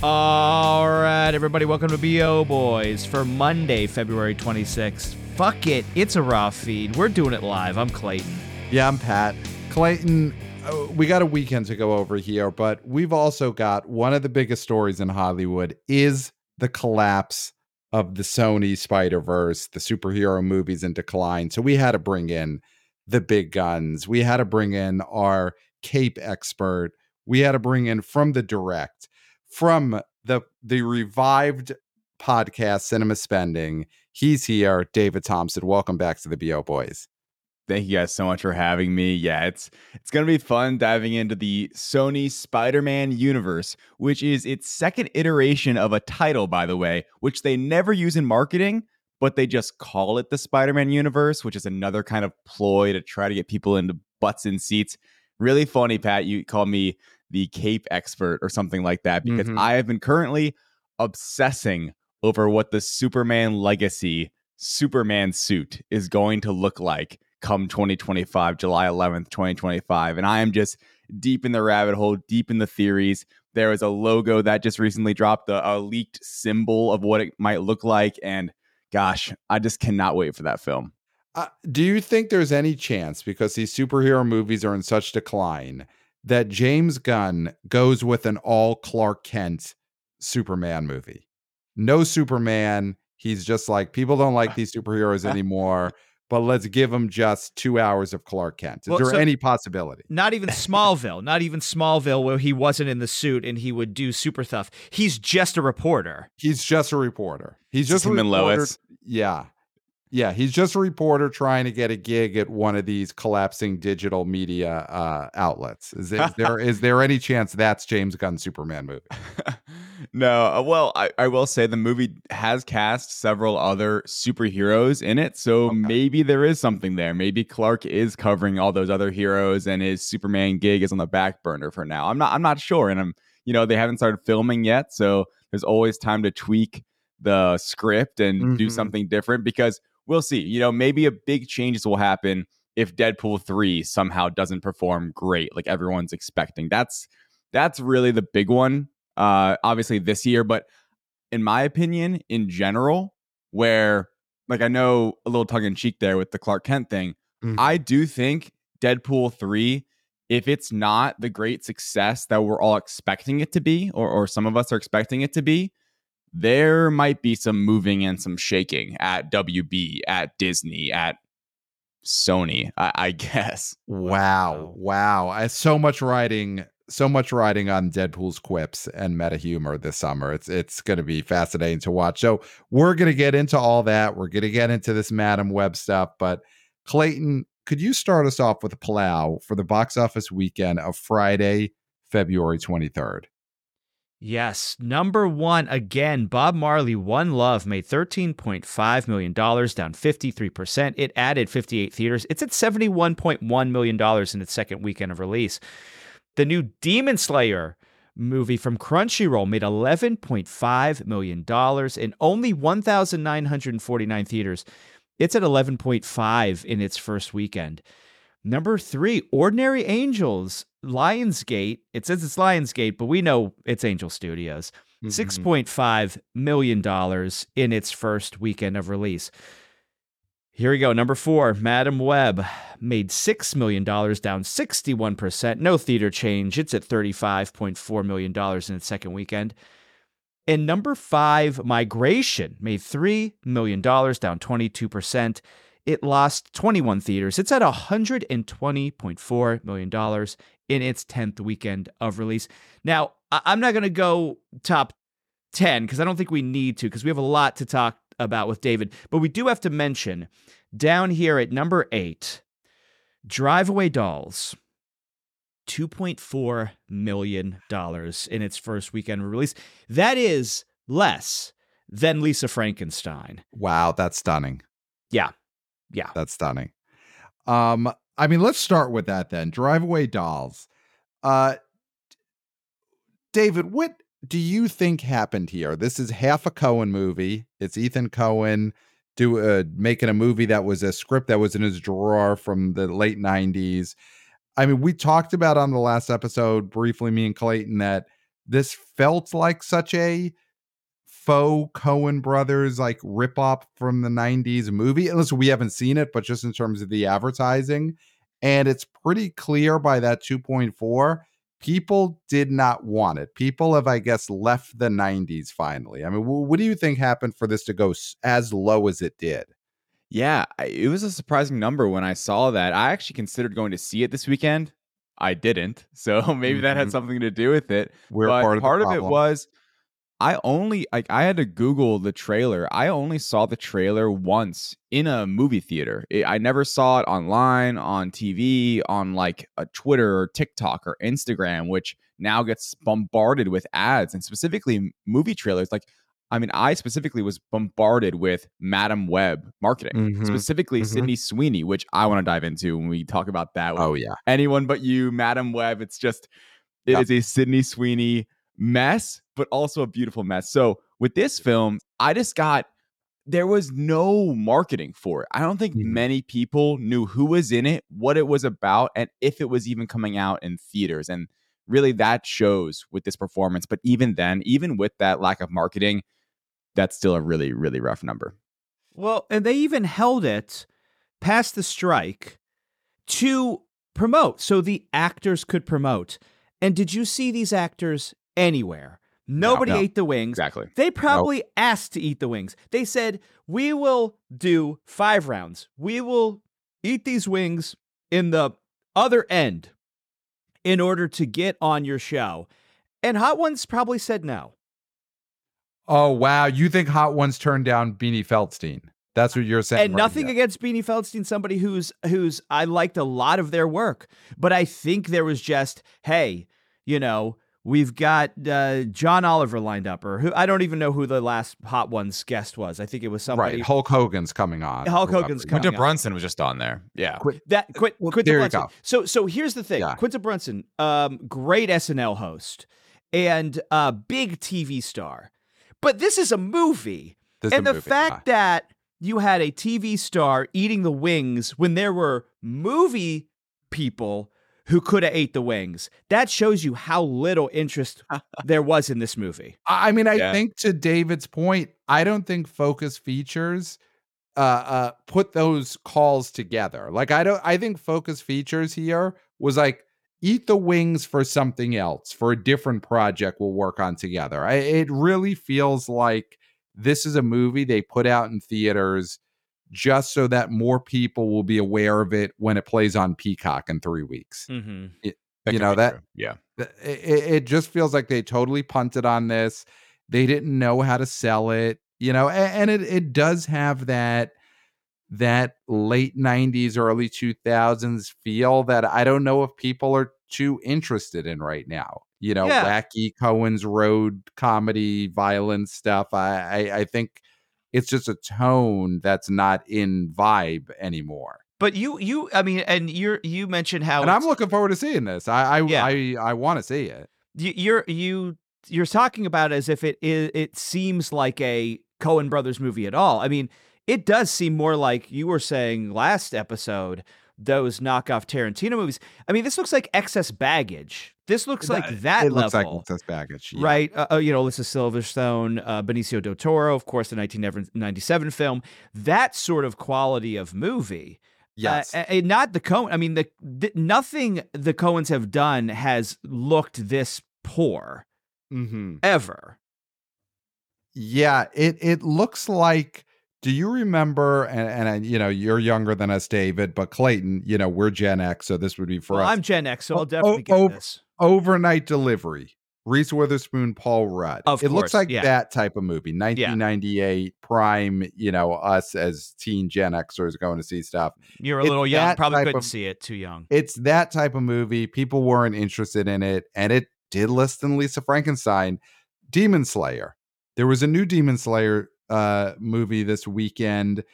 All right, everybody, welcome to BO Boys for Monday, February 26th. Fuck it, it's a raw feed. We're doing it live. I'm Clayton. Yeah, I'm Pat. Clayton, uh, we got a weekend to go over here, but we've also got one of the biggest stories in Hollywood is the collapse of the Sony Spider-Verse, the superhero movies in decline. So we had to bring in the big guns. We had to bring in our cape expert. We had to bring in from the direct from the the revived podcast Cinema Spending. He's here, David Thompson. Welcome back to the BO Boys. Thank you guys so much for having me. Yeah, it's it's gonna be fun diving into the Sony Spider-Man universe, which is its second iteration of a title, by the way, which they never use in marketing, but they just call it the Spider-Man universe, which is another kind of ploy to try to get people into butts and seats. Really funny, Pat. You call me the cape expert or something like that because mm-hmm. I have been currently obsessing over what the Superman legacy Superman suit is going to look like come 2025, July 11th, 2025. And I am just deep in the rabbit hole, deep in the theories. There is a logo that just recently dropped, a, a leaked symbol of what it might look like. And gosh, I just cannot wait for that film. Uh, do you think there's any chance, because these superhero movies are in such decline, that James Gunn goes with an all Clark Kent Superman movie. No Superman. He's just like, people don't like these superheroes anymore, but let's give him just two hours of Clark Kent. Is well, there so any possibility? Not even Smallville, not even Smallville, where he wasn't in the suit and he would do super stuff. He's just a reporter. He's just a reporter. He's just him and Lois. Yeah. Yeah, he's just a reporter trying to get a gig at one of these collapsing digital media uh, outlets. Is, is there is there any chance that's James Gunn's Superman movie? no. Uh, well, I, I will say the movie has cast several other superheroes in it, so okay. maybe there is something there. Maybe Clark is covering all those other heroes, and his Superman gig is on the back burner for now. I'm not. I'm not sure, and I'm. You know, they haven't started filming yet, so there's always time to tweak the script and mm-hmm. do something different because we'll see. You know, maybe a big changes will happen if Deadpool 3 somehow doesn't perform great like everyone's expecting. That's that's really the big one. Uh obviously this year, but in my opinion, in general, where like I know a little tongue in cheek there with the Clark Kent thing, mm-hmm. I do think Deadpool 3 if it's not the great success that we're all expecting it to be or or some of us are expecting it to be, there might be some moving and some shaking at WB, at Disney, at Sony, I, I guess. Wow. Wow. I, so much writing, so much writing on Deadpool's quips and meta humor this summer. It's it's gonna be fascinating to watch. So we're gonna get into all that. We're gonna get into this Madame Web stuff, but Clayton, could you start us off with a plow for the box office weekend of Friday, February 23rd? Yes. Number one, again, Bob Marley, One Love made $13.5 million, down 53%. It added 58 theaters. It's at $71.1 million in its second weekend of release. The new Demon Slayer movie from Crunchyroll made $11.5 million in only 1,949 theaters. It's at 11.5 in its first weekend. Number three, Ordinary Angels, Lionsgate. It says it's Lionsgate, but we know it's Angel Studios. Mm-hmm. $6.5 million in its first weekend of release. Here we go. Number four, Madame Web made $6 million, down 61%. No theater change. It's at $35.4 million in its second weekend. And number five, Migration made $3 million, down 22% it lost 21 theaters. It's at $120.4 million in its 10th weekend of release. Now, I'm not going to go top 10 because I don't think we need to because we have a lot to talk about with David. But we do have to mention down here at number eight, Drive Away Dolls. $2.4 million in its first weekend release. That is less than Lisa Frankenstein. Wow, that's stunning. Yeah. Yeah. That's stunning. Um, I mean, let's start with that then. Drive Away Dolls. Uh David, what do you think happened here? This is half a Coen movie. It's Ethan Coen do uh, making a movie that was a script that was in his drawer from the late 90s. I mean, we talked about on the last episode briefly me and Clayton that this felt like such a faux Coen brothers like rip off from the 90s movie. Unless we haven't seen it, but just in terms of the advertising. And it's pretty clear by that 2.4 people did not want it. People have, I guess, left the 90s finally. I mean, what do you think happened for this to go as low as it did? Yeah, it was a surprising number when I saw that. I actually considered going to see it this weekend. I didn't. So maybe that had Mhm. something to do with it. We're but part of, the it was I only like I had to Google the trailer. I only saw the trailer once in a movie theater. It- I never saw it online, on TV, on like a Twitter or TikTok or Instagram, which now gets bombarded with ads and specifically movie trailers. Like, I mean, I specifically was bombarded with Madame Web marketing, Mhm, specifically mhm. Sydney Sweeney, which I want to dive into when we talk about that. with Oh yeah. anyone but you, Madame Web. It's just it is Yep. a Sydney Sweeney mess, but also a beautiful mess. So with this film, I just got there was no marketing for it. I don't think Mhm. many people knew who was in it, what it was about, and if it was even coming out in theaters. And really that shows with this performance. But even then, even with that lack of marketing, that's still a really, really rough number. Well, and they even held it past the strike to promote so the actors could promote. And did you see these actors anywhere? Nobody no. ate the wings. Exactly. They probably asked to eat the wings. They said, We will do five rounds. We will eat these wings in the other end in order to get on your show. And Hot Ones probably said no. Oh wow. You think Hot Ones turned down Beanie Feldstein? That's what you're saying. and right nothing now. against Beanie Feldstein, somebody who's who's I liked a lot of their work, but I think there was just, hey, you know, we've got uh, John Oliver lined up, or who I don't even know who the last Hot Ones guest was. I think it was somebody. right. Hulk Hogan's coming on. Hulk Hogan's coming Quinta up. Brunson was just on there. Yeah. That Quint, Well, Quinta there you Brunson. go. So so here's the thing: Yeah. Quinta Brunson, um, great SNL host and uh, big TV star, but this is a movie, This and a the movie, fact that you had a TV star eating the wings when there were movie people who could have ate the wings, that shows you how little interest there was in this movie. I I mean, I Yeah. think to David's point, I don't think Focus Features uh, uh, put those calls together. Like, I don't. I think Focus Features here was like, eat the wings for something else, for a different project we'll work on together. I, it really feels like this is a movie they put out in theaters just so that more people will be aware of it when it plays on Peacock in three weeks. Mm-hmm. you know that true. Yeah. it, it just feels like they totally punted on this. They didn't know how to sell it, you know, and, and it it does have that that late 90s early 2000s feel that I don't know if people are too interested in right now. You know, Yeah. wacky Coen's road comedy, violence stuff. I, I I think it's just a tone that's not in vibe anymore. But you you I mean, and you're you mentioned how And I'm looking forward to seeing this. I I Yeah. I, I want to see it. you, you're you you're talking about as if it is it seems like a Coen brothers movie at all. I mean, it does seem more like you were saying last episode those knockoff Tarantino movies. I mean, this looks like excess baggage. This looks like that it level. looks like excess baggage. yeah. Right, uh, uh, you know, Alicia Silverstone, uh, Benicio del Toro, of course, the 1997 film. That sort of quality of movie. Yes. Uh, and not the Coen. I mean, the, the nothing the Coens have done has looked this poor hmm ever. Yeah. It it looks like. Do you remember? And, and you know, you're younger than us, David, but Clayton, you know, we're Gen X, so this would be for Well, us. I'm Gen X, so I'll definitely get oh, this. Overnight Delivery. Reese Witherspoon, Paul Rudd. Of it looks like yeah. that type of movie. 1998, prime. You know, us as teen Gen Xers going to see stuff. You're a it's little young. Probably couldn't of- see it. Too young. It's that type of movie. People weren't interested in it, and it did less than Lisa Frankenstein. Demon Slayer. There was a new Demon Slayer uh, movie this weekend,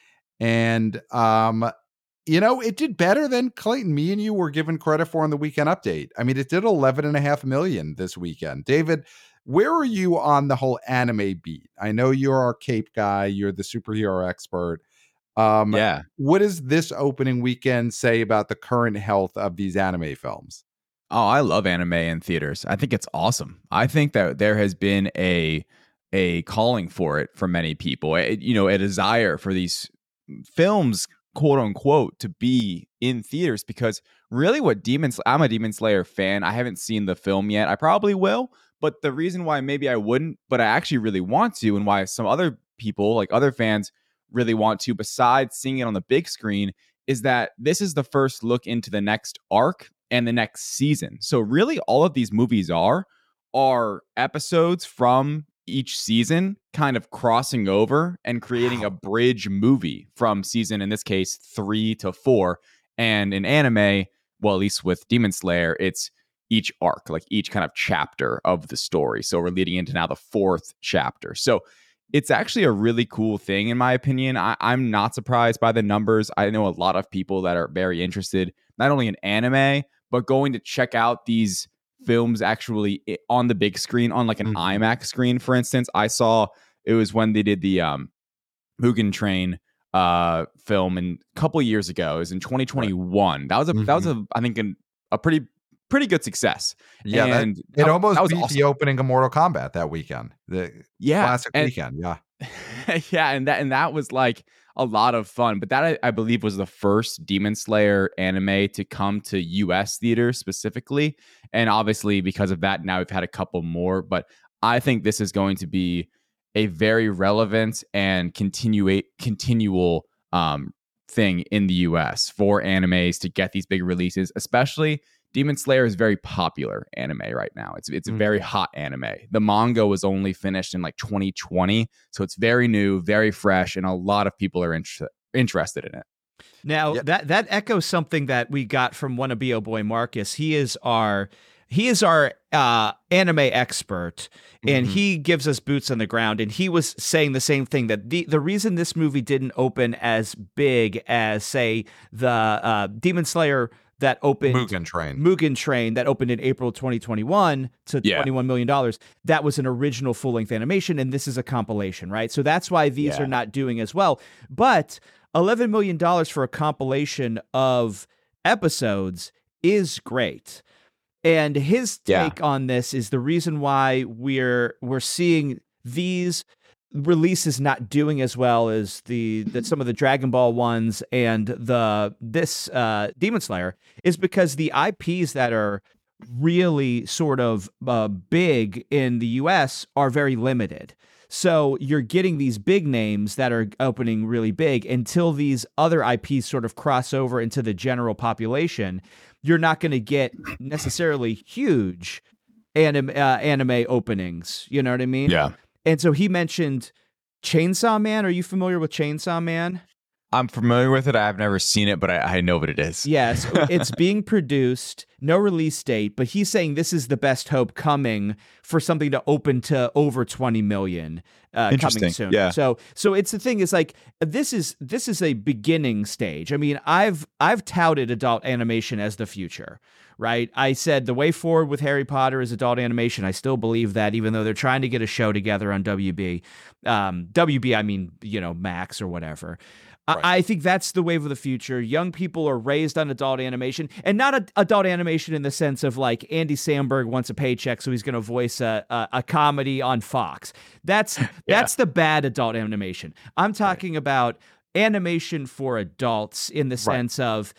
and um, you know, it did better than Clayton. Me and you were given credit for on the weekend update. I mean, it did 11 and a half million this weekend. David, where are you on the whole anime beat? I know you're our Cape guy. You're the superhero expert. Um, yeah. what does this opening weekend say about the current health of these anime films? Oh, I love anime in theaters. I think it's awesome. I think that there has been a a calling for it for many people. A, you know, a desire for these films, quote unquote, to be in theaters because really what Demon I'm a Demon Slayer fan. I haven't seen the film yet. I probably will, but the reason why maybe I wouldn't, but I actually really want to and why some other people, like other fans really want to besides seeing it on the big screen is that this is the first look into the next arc and the next season. So really all of these movies are are episodes from each season kind of crossing over and creating wow. a bridge movie from season in this case 3 to 4 and in anime well at least with Demon Slayer it's each arc like each kind of chapter of the story. So we're leading into now the fourth chapter. So it's actually a really cool thing in my opinion. I, i'm not surprised by the numbers. I know a lot of people that are very interested not only in anime but going to check out these films actually on the big screen on like an mm-hmm. IMAX screen for instance I saw it was when they did the um Mugen Train uh film and a couple years ago it was in 2021 right. that was a mm-hmm. that was mm-hmm. a I think an, a pretty pretty good success yeah and that, it that, almost that beat awesome. the opening of Mortal Kombat that weekend the yeah classic and, weekend yeah yeah and that and that was like a lot of fun. But that I, I, believe was the first Demon Slayer anime to come to US theaters specifically. And obviously, because of that, now we've had a couple more. But I think this is going to be a very relevant and continuate continual um, thing in the US for animes to get these big releases, especially Demon Slayer is very popular anime right now. It's it's a very mm-hmm. hot anime. The manga was only finished in like 2020, so it's very new, very fresh, and a lot of people are inter- interested in it. Now yep. that that echoes something that we got from one of Bo Boy Marcus. He is our he is our uh, anime expert, and mm-hmm. he gives us boots on the ground. And he was saying the same thing that the the reason this movie didn't open as big as say the uh, Demon Slayer that opened Mugen Train. Mugen Train that opened in April 2021 to yeah. 21 million dollars. That was an original full-length animation and this is a compilation, right? So that's why these yeah. are not doing as well. But 11 million dollars for a compilation of episodes is great. And his take yeah. on this is the reason why we're we're seeing these release is not doing as well as the that some of the Dragon Ball ones and the this uh, Demon Slayer is because the IPs that are really sort of uh, big in the US are very limited. So you're getting these big names that are opening really big until these other IPs sort of cross over into the general population. You're not going to get necessarily huge anime uh, anime openings. You know what I mean? Yeah. And so he mentioned Chainsaw Man. Are you familiar with Chainsaw Man? I'm familiar with it. I've never seen it, but I, I know what it is. Yes, it's being produced, no release date, but he's saying this is the best hope coming for something to open to over 20 million uh, coming soon. Yeah. So, so it's the thing is like this is this is a beginning stage. I mean, I've I've touted adult animation as the future right? I said the way forward with Harry Potter is adult animation. I still believe that, even though they're trying to get a show together on WB. Um, WB, I mean, you know, Max or whatever. Right. I, I think that's the wave of the future. Young people are raised on adult animation, and not a, adult animation in the sense of like Andy Samberg wants a paycheck, so he's going to voice a, a, a, comedy on Fox. That's yeah. that's the bad adult animation. I'm talking right. about animation for adults in the sense right. of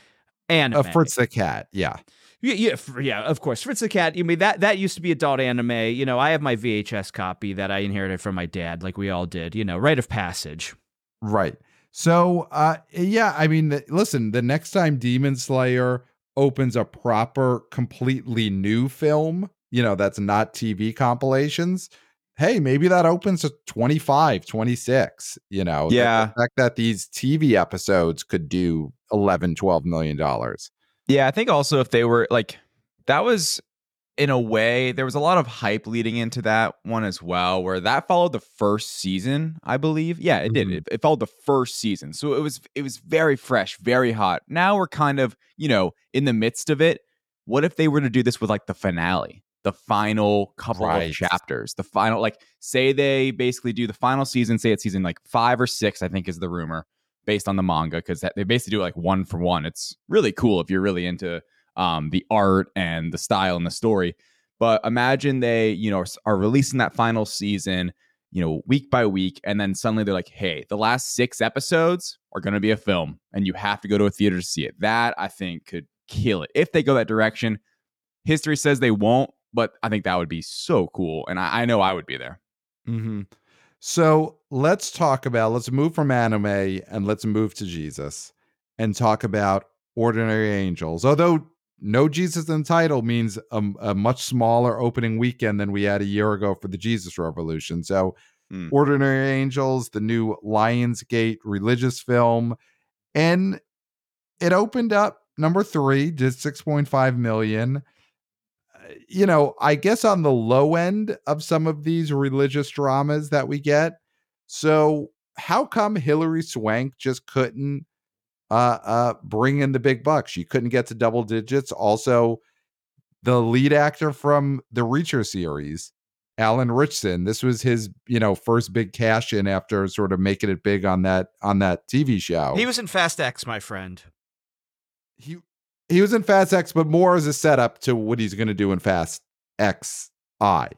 anime. Uh, Fritz the Cat, yeah. Yeah, yeah, yeah, of course. Fritz the Cat. You I mean that that used to be adult anime. You know, I have my VHS copy that I inherited from my dad, like we all did. You know, rite of passage. Right. So, uh, yeah, I mean, the, listen, the next time Demon Slayer opens a proper, completely new film, you know, that's not TV compilations, hey, maybe that opens to 25, 26, you know. Yeah. The, the fact that these TV episodes could do 11, 12 million dollars. Yeah, I think also if they were like that was in a way there was a lot of hype leading into that one as well where that followed the first season i believe yeah it mm-hmm. did it, it, followed the first season so it was it was very fresh very hot now we're kind of you know in the midst of it what if they were to do this with like the finale the final couple right. of chapters the final like say they basically do the final season say it's season like five or six i think is the rumor based on the manga because they basically do it like one for one. It's really cool if you're really into um, the art and the style and the story. But imagine they, you know, are releasing that final season, you know, week by week, and then suddenly they're like, "Hey, the last six episodes are going to be a film, and you have to go to a theater to see it." That I think could kill it if they go that direction. History says they won't, but I think that would be so cool, and I, I know I would be there. Mm-hmm. So let's talk about. Let's move from anime and let's move to Jesus and talk about ordinary angels. Although no Jesus in the title means a, a, much smaller opening weekend than we had a year ago for the Jesus Revolution. So, mm. Ordinary Angels, the new Lionsgate religious film, and it opened up number three, did 6.5 million. Uh, you know, I guess on the low end of some of these religious dramas that we get. So, how come Hilary Swank just couldn't uh, uh, bring in the big bucks. You couldn't get to double digits. Also, the lead actor from the Reacher series, Alan Ritchson. This was his, you know, first big cash in after sort of making it big on that on that TV show. He was in Fast X, my friend. He he was in Fast X, but more as a setup to what he's going to do in Fast X I,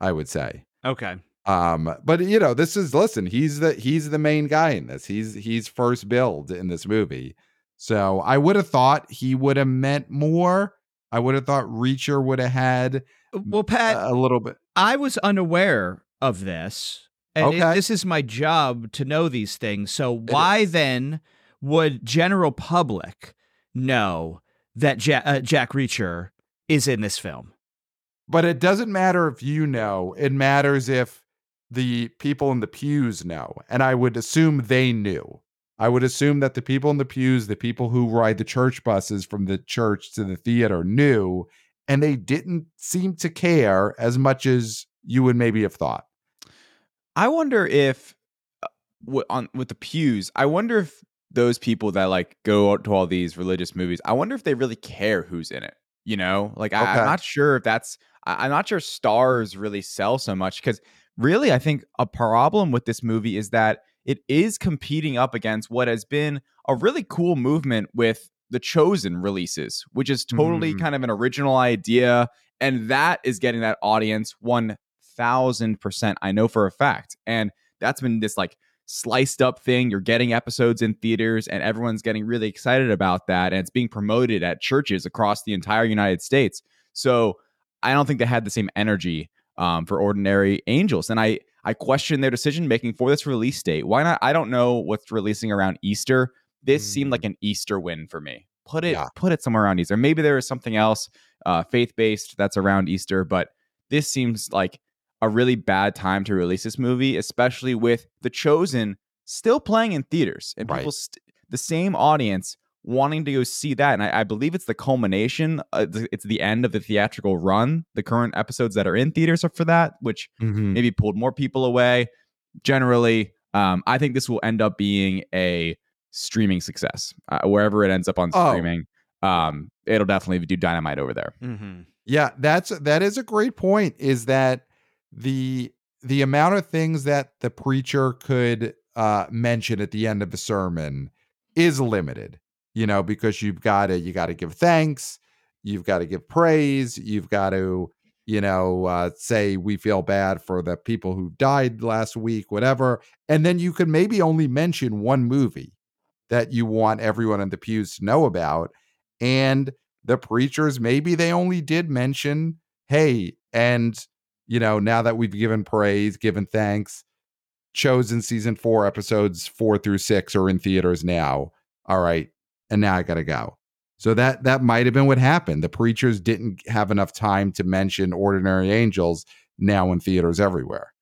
I would say. Okay. Um, but you know, this is listen, he's the he's the main guy in this. He's he's first billed in this movie. So I would have thought he would have meant more. I would have thought Reacher would have had well, Pat, a little bit. I was unaware of this, and okay. it, this is my job to know these things. So why then would general public know that ja- uh, Jack Reacher is in this film? But it doesn't matter if you know. It matters if the people in the pews know. And I would assume they knew. I would assume that the people in the pews, the people who ride the church buses from the church to the theater knew, and they didn't seem to care as much as you would maybe have thought. I wonder if uh, on with the pews, I wonder if those people that like go to all these religious movies, I wonder if they really care who's in it. You know, like. I, am not sure if that's. I, I'm not sure stars really sell so much because really, I think a problem with this movie is that it is competing up against what has been a really cool movement with the chosen releases, which is totally mm-hmm. kind of an original idea. And that is getting that audience 1000%, I know for a fact. And that's been this like sliced up thing. You're getting episodes in theaters, and everyone's getting really excited about that. And it's being promoted at churches across the entire United States. So I don't think they had the same energy um, for ordinary angels. And I I question their decision making for this release date. Why not? I don't know what's releasing around Easter. This mm. seemed like mm. an Easter win for me. Put it yeah. put it somewhere around Easter. Maybe there is something else uh, faith based that's around Easter, but this seems like a really bad time to release this movie, especially with The Chosen still playing in theaters and people st- the same audience wanting to go see that. And I, I believe it's the culmination, uh, it's the end of the theatrical run. The current episodes that are in theaters are for that, which mm-hmm. maybe pulled more people away. Generally, um, I think this will end up being a streaming success uh, wherever it ends up on oh. streaming. Oh. Um, it'll definitely do dynamite over there. Mm-hmm. Yeah, that's that is a great point. Is that the the amount of things that the preacher could uh, mention at the end of the sermon is limited you know, because you've got to you got to give thanks, you've got to give praise, you've got to you know uh, say we feel bad for the people who died last week, whatever, and then you can maybe only mention one movie that you want everyone in the pews to know about, and the preachers maybe they only did mention hey and you know now that we've given praise given thanks chosen season four episodes four through six are in theaters now. All right and now I got to go. So that that might have been what happened. The preachers didn't have enough time to mention ordinary angels now in theaters everywhere.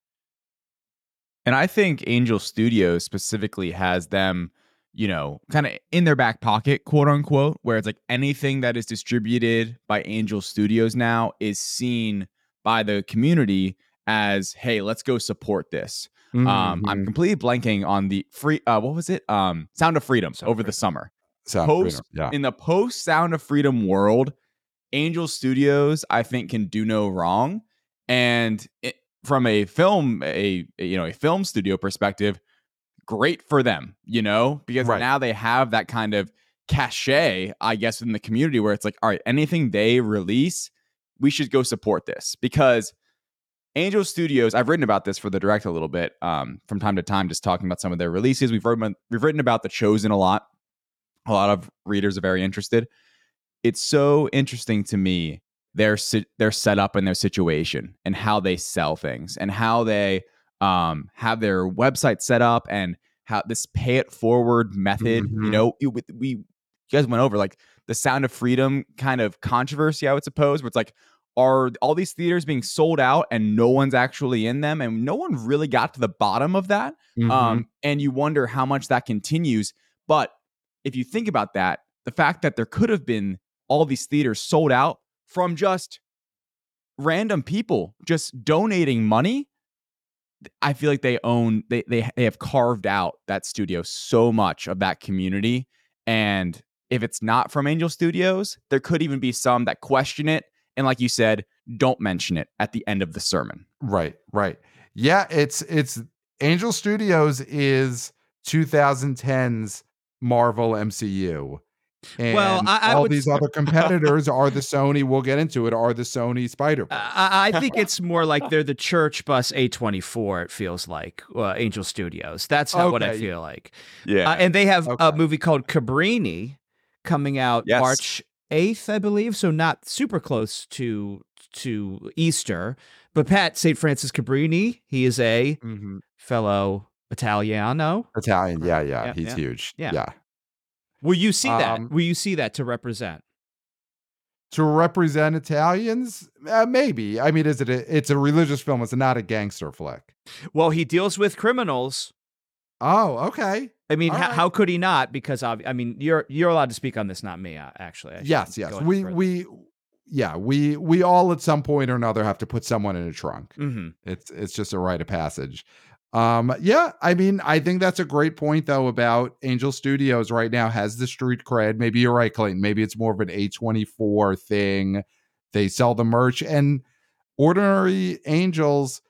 And I think Angel Studios specifically has them, you know, kind of in their back pocket, quote unquote, where it's like anything that is distributed by Angel Studios now is seen by the community as, hey, let's go support this. Mm-hmm. Um, I'm mm-hmm. completely blanking on the free. Uh, what was it? Um, Sound of Freedom Sound over the summer. Sound post yeah. in the post Sound of Freedom world, Angel Studios I think can do no wrong, and it, from a film a, you know a film studio perspective, great for them, you know, because right. now they have that kind of cachet, I guess, in the community where it's like, all right, anything they release, we should go support this because Angel Studios. I've written about this for the direct a little bit um, from time to time, just talking about some of their releases. We've written we've written about the Chosen a lot. A lot of readers are very interested. It's so interesting to me their their setup and their situation and how they sell things and how they um, have their website set up and how this pay it forward method. Mhm. You know, you, we you guys went over like the Sound of Freedom kind of controversy. I would suppose where it's like. Are all these theaters being sold out and no one's actually in them? And no one really got to the bottom of that. Mhm. Um, and you wonder how much that continues. But if you think about that, the fact that there could have been all these theaters sold out from just random people just donating money, I feel like they own they they they have carved out that studio so much of that community. And if it's not from Angel Studios, there could even be some that question it. And like you said, don't mention it at the end of the sermon. Right, right. Yeah, it's it's Angel Studios is 2010's Marvel MCU. And Well, I- I all would these other competitors are the Sony, we'll get into it, are the Sony Spider. I, I think it's more like they're the church bus A24, it feels like, uh, Angel Studios. That's how, what I feel like. Yeah. Uh, and they have a movie called Cabrini coming out Yes. March 8th, I believe. So not super close to to Easter. But Pat St. Francis Cabrini, he is a Mhm. fellow Italiano. Italian, yeah, yeah, Yeah, he's yeah. huge. Yeah. yeah. Will you see that? Um, Will you see that to represent? To represent Italians, uh, maybe. I mean, is it? A, it's a religious film. It's not a gangster flick. Well, he deals with criminals. Oh, okay. I mean, how, right. how could he not? Because I mean, you're you're allowed to speak on this, not me. uh, Actually, I Yes, yes. We we yeah we we all at some point or another have to put someone in a trunk. Mhm. It's it's just a rite of passage. Um, yeah, I mean, I think that's a great point though about Angel Studios right now has the street cred. Maybe you're right, Clayton. Maybe it's more of an A24 thing. They sell the merch and ordinary angels.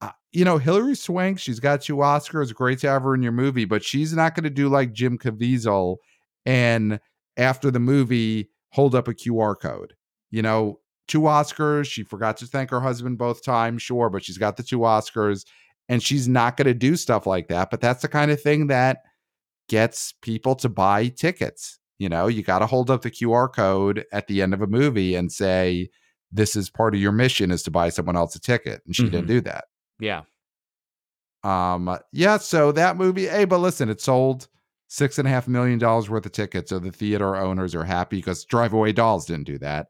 uh, You know, Hilary Swank, she's got two Oscars. Great to have her in your movie, but she's not going to do like Jim Caviezel and after the movie hold up a QR code. You know, two Oscars. She forgot to thank her husband both times, sure, but she's got the two Oscars and she's not going to do stuff like that. But that's the kind of thing that gets people to buy tickets. You know, you got to hold up the QR code at the end of a movie and say, this is part of your mission is to buy someone else a ticket. And she didn't do that. Yeah. Um, yeah, so that movie, hey, but listen, it sold six and a half million dollars worth of tickets. So the theater owners are happy because Drive Away Dolls didn't do that.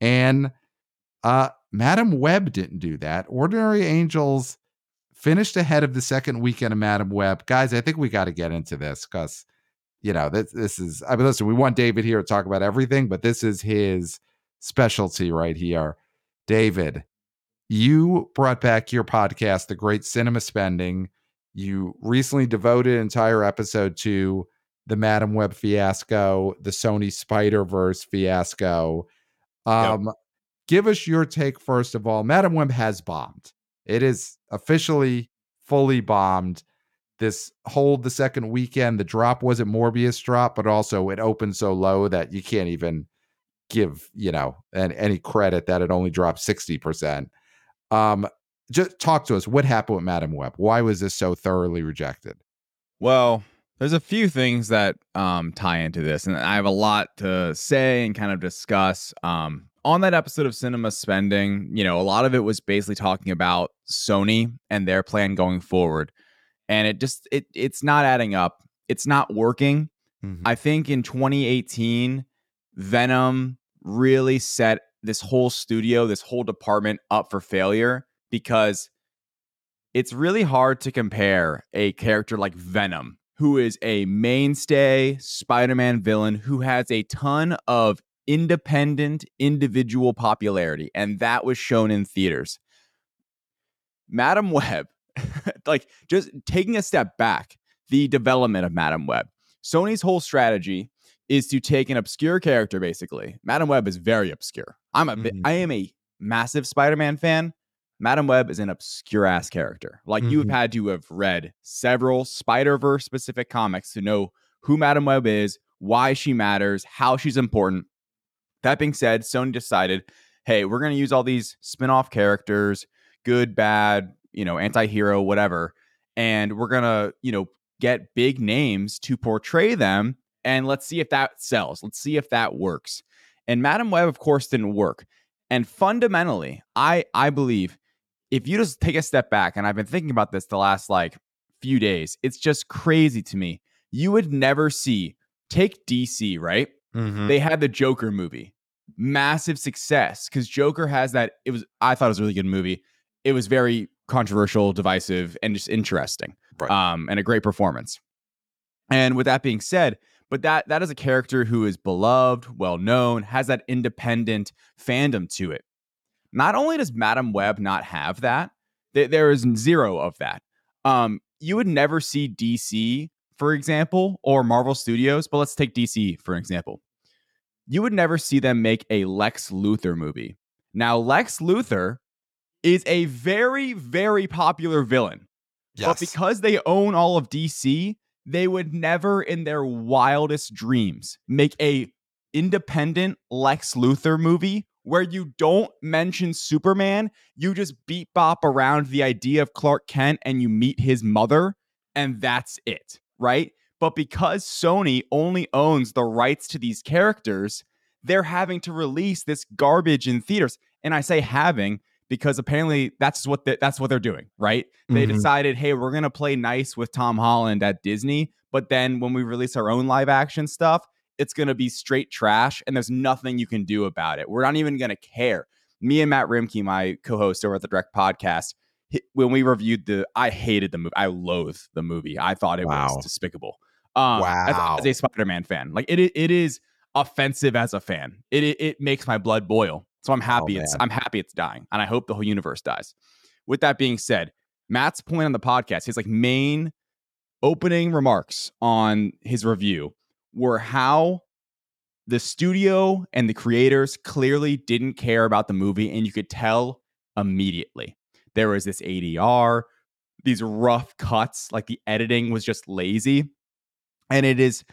And uh Madam Web didn't do that. Ordinary Angels finished ahead of the second weekend of Madame Web. Guys, I think we got to get into this because you know, this this is I mean, listen, we want David here to talk about everything, but this is his specialty right here. David, you brought back your podcast, The Great Cinema Spending. You recently devoted an entire episode to the Madame Web fiasco, the Sony Spider Verse fiasco. Um, Give us your take first of all. Madame Web has bombed. It is officially fully bombed. This whole the second weekend, the drop wasn't Morbius drop, but also it opened so low that you can't even give you know and any credit that it only dropped 60% um just talk to us what happened with madame web why was this so thoroughly rejected Well, there's a few things that um, tie into this, and I have a lot to say and kind of discuss. Um, on that episode of Cinema Spending, you know, a lot of it was basically talking about Sony and their plan going forward, and it just it it's not adding up. It's not working. Mm-hmm. I think in 2018, Venom really set this whole studio, this whole department up for failure because it's really hard to compare a character like Venom, who is a mainstay Spider Man villain who has a ton of independent individual popularity, and that was shown in theaters. Madame Web, like just taking a step back, the development of Madame Web. Sony's whole strategy is to take an obscure character basically. Madame Web is very obscure. I'm a Mhm. I am a massive Spider-Man fan. Madame Web is an obscure ass character. Like you've Mhm. had to have read several Spider-Verse specific comics to know who Madame Web is, why she matters, how she's important. That being said, Sony decided, hey, we're going to use all these spin-off characters, good, bad, you know, anti-hero, whatever, and we're going to, you know, get big names to portray them and let's see if that sells. Let's see if that works. And Madame Web of course didn't work. And fundamentally, I I believe if you just take a step back and I've been thinking about this the last like few days, it's just crazy to me. You would never see take DC, right? Mhm. They had the Joker movie. Massive success cuz Joker has that it was I thought it was a really good movie. It was very controversial, divisive and just interesting. Right. Um and a great performance. And with that being said, but that that is a character who is beloved, well known, has that independent fandom to it. Not only does Madame Web not have that, th- there is zero of that. Um, you would never see DC, for example, or Marvel Studios, but let's take DC for example. You would never see them make a Lex Luthor movie. Now, Lex Luthor is a very, very popular villain. Yes. But because they own all of DC, they would never in their wildest dreams make a independent Lex Luthor movie where you don't mention Superman, you just beat bop around the idea of Clark Kent and you meet his mother and that's it, right? But because Sony only owns the rights to these characters, they're having to release this garbage in theaters. And I say having because apparently that's what that's what they're doing, right? They Mhm. decided, hey, we're gonna play nice with Tom Holland at Disney, but then when we release our own live action stuff, it's gonna be straight trash, and there's nothing you can do about it. We're not even gonna care. Me and Matt Roembke, my co-host over at the Direct Podcast, when we reviewed the, I hated the movie. I loathe the movie. I thought it Wow. was despicable. Um, as- Wow. as, a Spider-Man fan, like it, it is offensive as a fan. It, it it makes my blood boil. So I'm happy it's. I'm happy it's dying, and I hope the whole universe dies. With that being said, Matt's point on the podcast, his like main opening remarks on his review were how the studio and the creators clearly didn't care about the movie, and you could tell immediately. There was this ADR, these rough cuts, like the editing was just lazy. And it is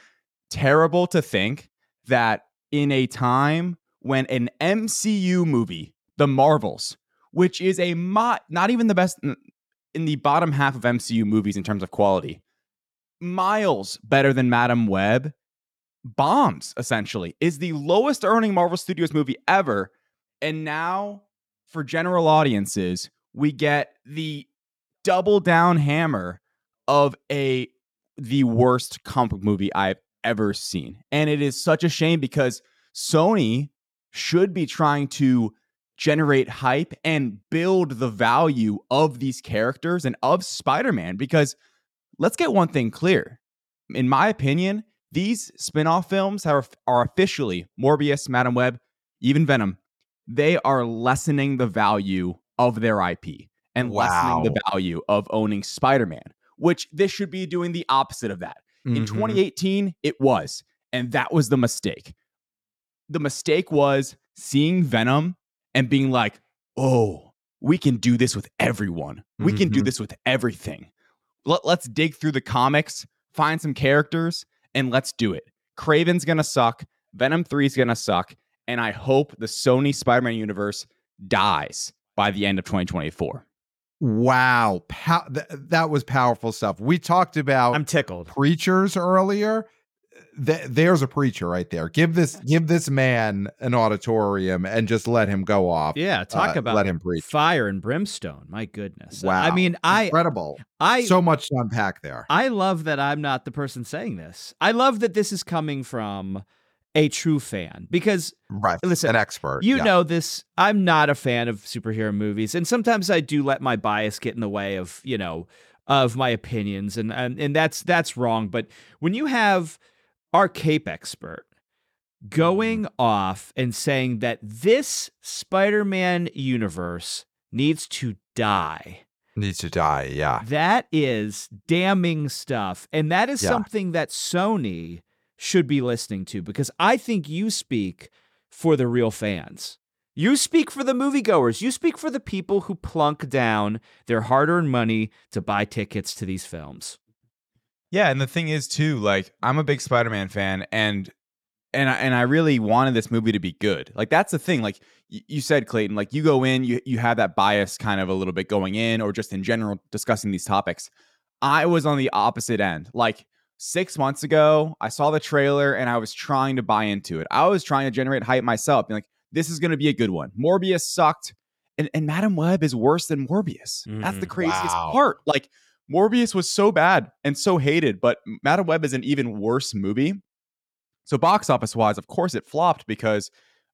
terrible to think that in a time when an MCU movie, The Marvels, which is a mo- not even the best in- the bottom half of MCU movies in terms of quality, miles better than Madame Web, bombs essentially, is the lowest earning Marvel Studios movie ever. And now, for general audiences, we get the double down hammer of a the worst comic book movie I've ever seen. And it is such a shame because Sony should be trying to generate hype and build the value of these characters and of Spider-Man because let's get one thing clear. In my opinion, these spin-off films are, are officially Morbius, Madame Web, even Venom. They are lessening the value of their IP and lessening the value of owning Spider-Man, which this should be doing the opposite of that. In Mhm. 2018, it was. And that was the mistake. The mistake was seeing Venom and being like, oh, we can do this with everyone. We can do Mhm. this with everything. Let, let's dig through the comics, find some characters, and let's do it. Kraven's going to suck. Venom 3 is going to suck. And I hope the Sony Spider Man universe dies by the end of 2024. Wow, Pow- th- that was powerful stuff. We talked about I'm tickled. preachers earlier. Th- there's a preacher right there. Give this give this man an auditorium and just let him go off. Yeah, talk Uh, about let him preach. fire and brimstone. My goodness. Wow. I mean, I Incredible. I so much to unpack there. I love that I'm not the person saying this. I love that this is coming from a true fan because right. listen, an expert. you yeah. know this. I'm not a fan of superhero movies, and sometimes I do let my bias get in the way of you know of my opinions, and and, and that's that's wrong. But when you have our Cape expert mm-hmm. going off and saying that this Spider-Man universe needs to die. needs to die. Yeah. That is damning stuff. And that is Yeah. something that Sony should be listening to because I think you speak for the real fans. You speak for the moviegoers. You speak for the people who plunk down their hard earned money to buy tickets to these films. Yeah, and the thing is too, like I'm a big Spider-Man fan, and and I, and I really wanted this movie to be good. Like that's the thing. Like y- you said, Clayton, like you go in, you you have that bias kind of a little bit going in, or just in general discussing these topics. I was on the opposite end. Like six months ago, I saw the trailer and I was trying to buy into it. I was trying to generate hype myself, being like, this is going to be a good one. Morbius sucked, and and Madame Web is worse than Morbius. That's the Mhm. craziest Wow. part. Like Morbius was so bad and so hated, but Madame Web is an even worse movie. So box office wise, of course, it flopped because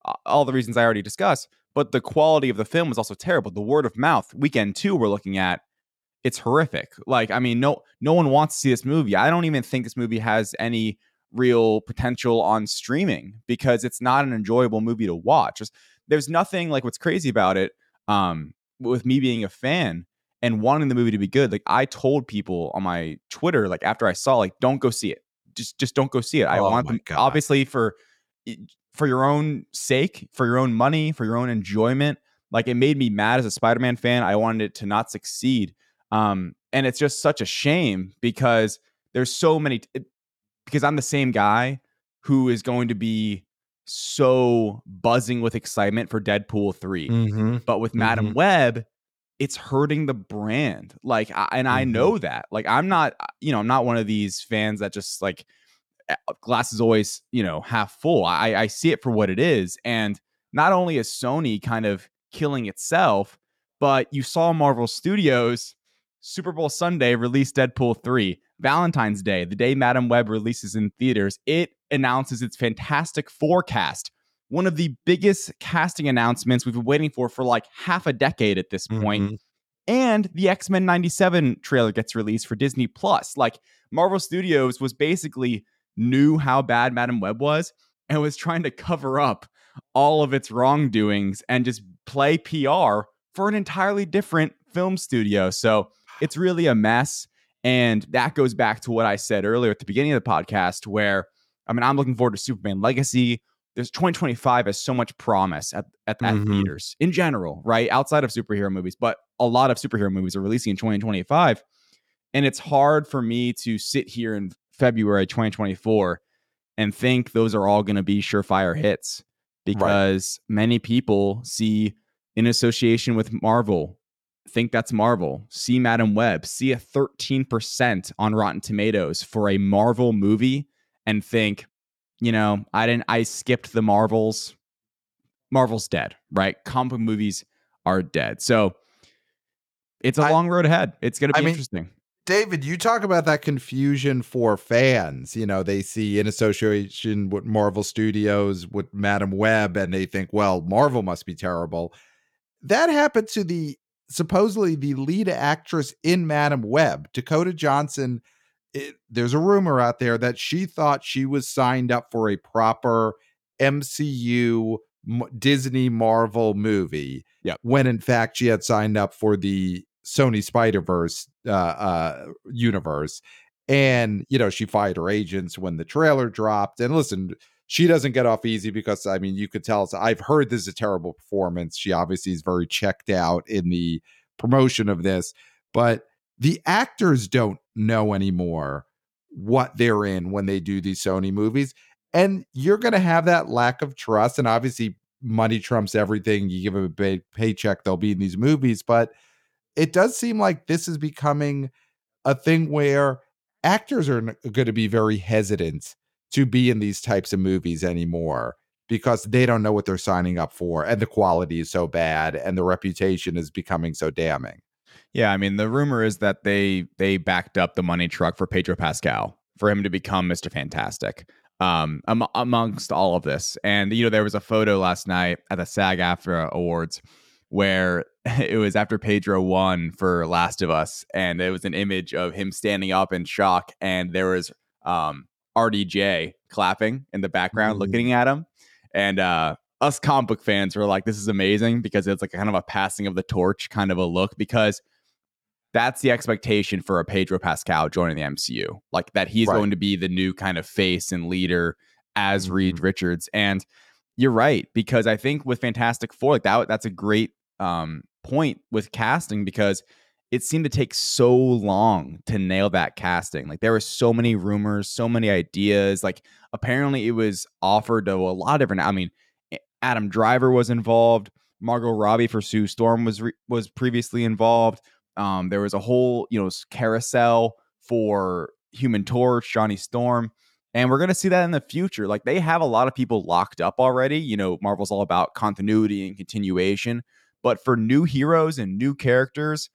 uh, all the reasons I already discussed. But the quality of the film was also terrible. The word of mouth, weekend two, we're looking at, it's horrific. Like, I mean, no, no one wants to see this movie. I don't even think this movie has any real potential on streaming because it's not an enjoyable movie to watch. Just, there's nothing like what's crazy about it. Um, with me being a fan and wanting the movie to be good, like I told people on my Twitter, like after I saw, like, don't go see it. Just, just don't go see it. I Oh want them God. obviously for for your own sake, for your own money, for your own enjoyment. Like it made me mad as a Spider-Man fan. I wanted it to not succeed. Um, and it's just such a shame because there's so many it, because I'm the same guy who is going to be so buzzing with excitement for Deadpool 3. Mm-hmm. But with Madame Web, it's hurting the brand. Like, I, and I Mhm. know that. Like, I'm not, you know, I'm not one of these fans that just like glass is always, you know, half full. I, I see it for what it is. And not only is Sony kind of killing itself, but you saw Marvel Studios Super Bowl Sunday release Deadpool 3. Valentine's Day, the day Madame Web releases in theaters, it announces its Fantastic Four cast, one of the biggest casting announcements we've been waiting for for like half a decade at this point. Mm-hmm. And the X Men 97 trailer gets released for Disney Plus. Like Marvel Studios was basically knew how bad Madame Web was and was trying to cover up all of its wrongdoings and just play PR for an entirely different film studio. So it's really a mess. And that goes back to what I said earlier at the beginning of the podcast, where I mean, I'm looking forward to Superman Legacy. There's 2025 has so much promise at, at, at Mhm. theaters in general, right? Outside of superhero movies, but a lot of superhero movies are releasing in 2025. And it's hard for me to sit here in February 2024 and think those are all going to be surefire hits because many people see in association with Marvel, think that's Marvel, see Madame Web, see a 13% on Rotten Tomatoes for a Marvel movie and think, you know, I didn't, I skipped the Marvels. Marvel's dead, right? Comic movies are dead. So it's a I- long road ahead. It's going to be I mean, interesting. David, you talk about that confusion for fans. You know, they see in association with Marvel Studios with Madame Web and they think, well, Marvel must be terrible. That happened to the supposedly the lead actress in Madame Web, Dakota Johnson. It, there's a rumor out there that she thought she was signed up for a proper MCU M- Disney Marvel movie. Yep. When in fact she had signed up for the Sony Spider Verse uh, uh, universe, and you know she fired her agents when the trailer dropped. And listen, she doesn't get off easy because I mean you could tell. I've heard this is a terrible performance. She obviously is very checked out in the promotion of this, but the actors don't know anymore what they're in when they do these Sony movies. And you're going to have that lack of trust. And obviously, money trumps everything. You give them a big paycheck, they'll be in these movies. But it does seem like this is becoming a thing where actors are going to be very hesitant to be in these types of movies anymore because they don't know what they're signing up for. And the quality is so bad and the reputation is becoming so damning. Yeah, I mean the rumor is that they they backed up the money truck for Pedro Pascal for him to become Mr. Fantastic. Um, am- amongst all of this, and you know there was a photo last night at the SAG-AFTRA Awards where it was after Pedro won for Last of Us, and it was an image of him standing up in shock, and there was um RDJ clapping in the background, Mhm. looking at him, and uh us comic book fans were like, "This is amazing" because it's like kind of a passing of the torch kind of a look because that's the expectation for a Pedro Pascal joining the MCU. Like that he's Right. going to be the new kind of face and leader as Reed Mhm. Richards. And you're right, because I think with Fantastic Four, like that that's a great um point with casting because it seemed to take so long to nail that casting. Like there were so many rumors, so many ideas. Like apparently it was offered to a lot of different. I mean, Adam Driver was involved. Margot Robbie for Sue Storm was re- was previously involved. Um, there was a whole you know carousel for Human Torch, Johnny Storm. And we're to see that in the future. Like they have a lot of people locked up already. You know, Marvel's all about continuity and continuation. But for new heroes and new characters,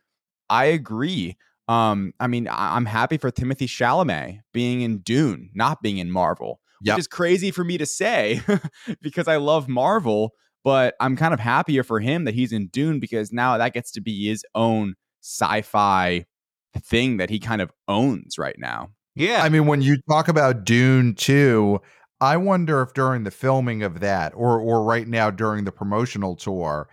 I agree. Um, I mean, I- am happy for Timothée Chalamet being in Dune, not being in Marvel, yep. which is crazy for me to say because I love Marvel. But I'm kind of happier for him that he's in Dune because now that gets to be his own sci-fi thing that he kind of owns right now. Yeah. I mean, when you talk about Dune 2, I wonder if during the filming of that or or right now during the promotional tour,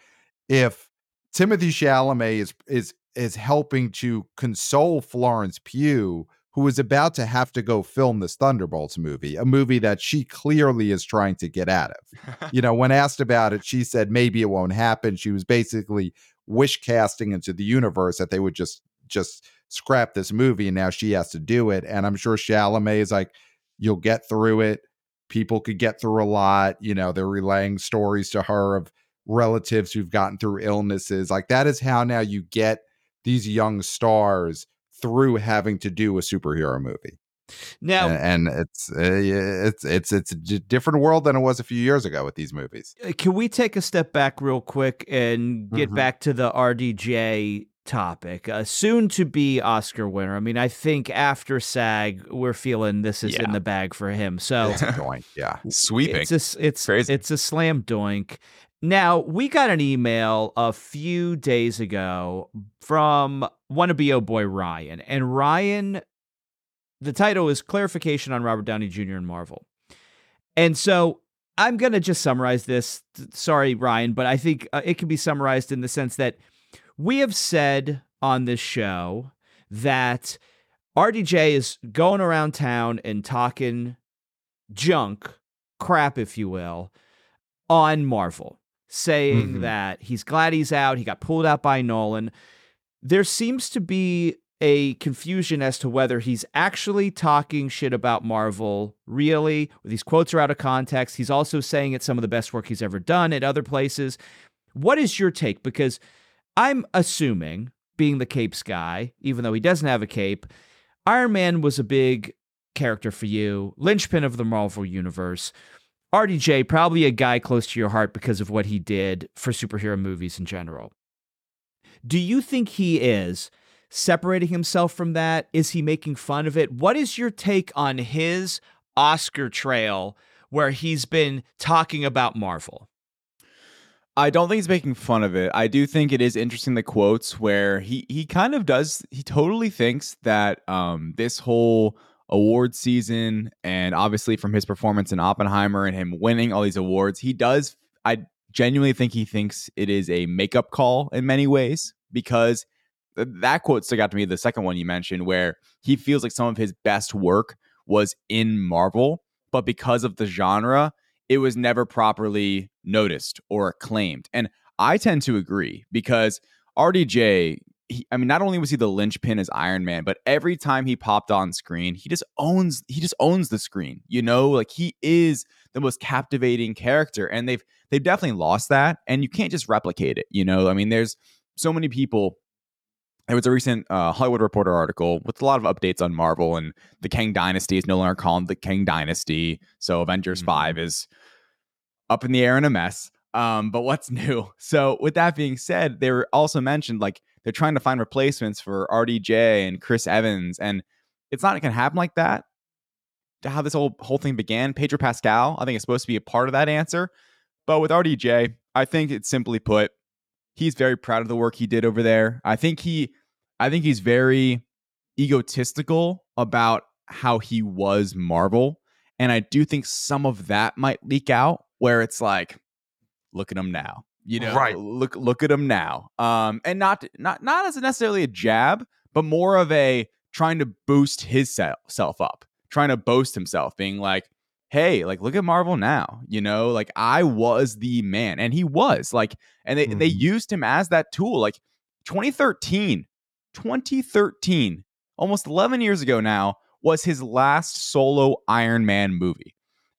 if Timothée Chalamet is is is helping to console Florence Pugh, who is about to have to go film this Thunderbolts movie, a movie that she clearly is trying to get out of. you know, when asked about it, she said maybe it won't happen. She was basically wish casting into the universe that they would just just scrap this movie and now she has to do it. And I'm sure Chalamet is like, you'll get through it. People could get through a lot. You know, they're relaying stories to her of relatives who've gotten through illnesses. Like that is how now you get these young stars through having to do a superhero movie. Now, and, and it's uh, it's it's it's a different world than it was a few years ago with these movies. Uh, can we take a step back real quick and get mm-hmm. back to the RDJ topic. A soon to be Oscar winner. I mean, I think after SAG, we're feeling this is yeah. in the bag for him. So it's a doink. Yeah. Sweeping. It's a, it's Crazy. it's a slam doink. Now, we got an email a few days ago from wannabe oh boy Ryan. And Ryan, the title is Clarification on Robert Downey Jr. and Marvel. And so I'm going to just summarize this. Sorry, Ryan, but I think uh, it can be summarized in the sense that we have said on this show that RDJ is going around town and talking junk, crap, if you will, on Marvel, saying mm-hmm. that he's glad he's out. He got pulled out by Nolan. There seems to be a confusion as to whether he's actually talking shit about Marvel, really. These quotes are out of context. He's also saying it's some of the best work he's ever done at other places. What is your take? Because I'm assuming, being the capes guy, even though he doesn't have a cape, Iron Man was a big character for you, linchpin of the Marvel universe. RDJ, probably a guy close to your heart because of what he did for superhero movies in general. Do you think he is separating himself from that? Is he making fun of it? What is your take on his Oscar trail where he's been talking about Marvel? I don't think he's making fun of it. I do think it is interesting the quotes where he he kind of does he totally thinks that um this whole award season and obviously from his performance in Oppenheimer and him winning all these awards, he does I genuinely think he thinks it is a makeup call in many ways because that quote stuck out to me the second one you mentioned where he feels like some of his best work was in Marvel, but because of the genre, it was never properly noticed or acclaimed. And I tend to agree because RDJ, he, I mean, not only was he the linchpin as Iron Man, but every time he popped on screen, he just owns he just owns the screen. You know, like he is the most captivating character, and they've they've definitely lost that, and you can't just replicate it. You know, I mean, there's so many people there was a recent uh, Hollywood Reporter article with a lot of updates on Marvel and the Kang Dynasty is no longer called the Kang Dynasty. So Avengers mm-hmm. 5 is up in the air and a mess. Um, but what's new? So with that being said, they were also mentioned like they're trying to find replacements for RDJ and Chris Evans, and it's not going to happen like that. To how this whole whole thing began, Pedro Pascal, I think is supposed to be a part of that answer. But with RDJ, I think it's simply put, he's very proud of the work he did over there. I think he I think he's very egotistical about how he was Marvel. And I do think some of that might leak out where it's like, look at him now. You know, right. look look at him now. Um, and not not not as necessarily a jab, but more of a trying to boost his self up, trying to boast himself, being like, hey, like look at Marvel now. You know, like I was the man. And he was like, and they, mm-hmm. they used him as that tool. Like 2013 2013, almost 11 years ago now, was his last solo Iron Man movie.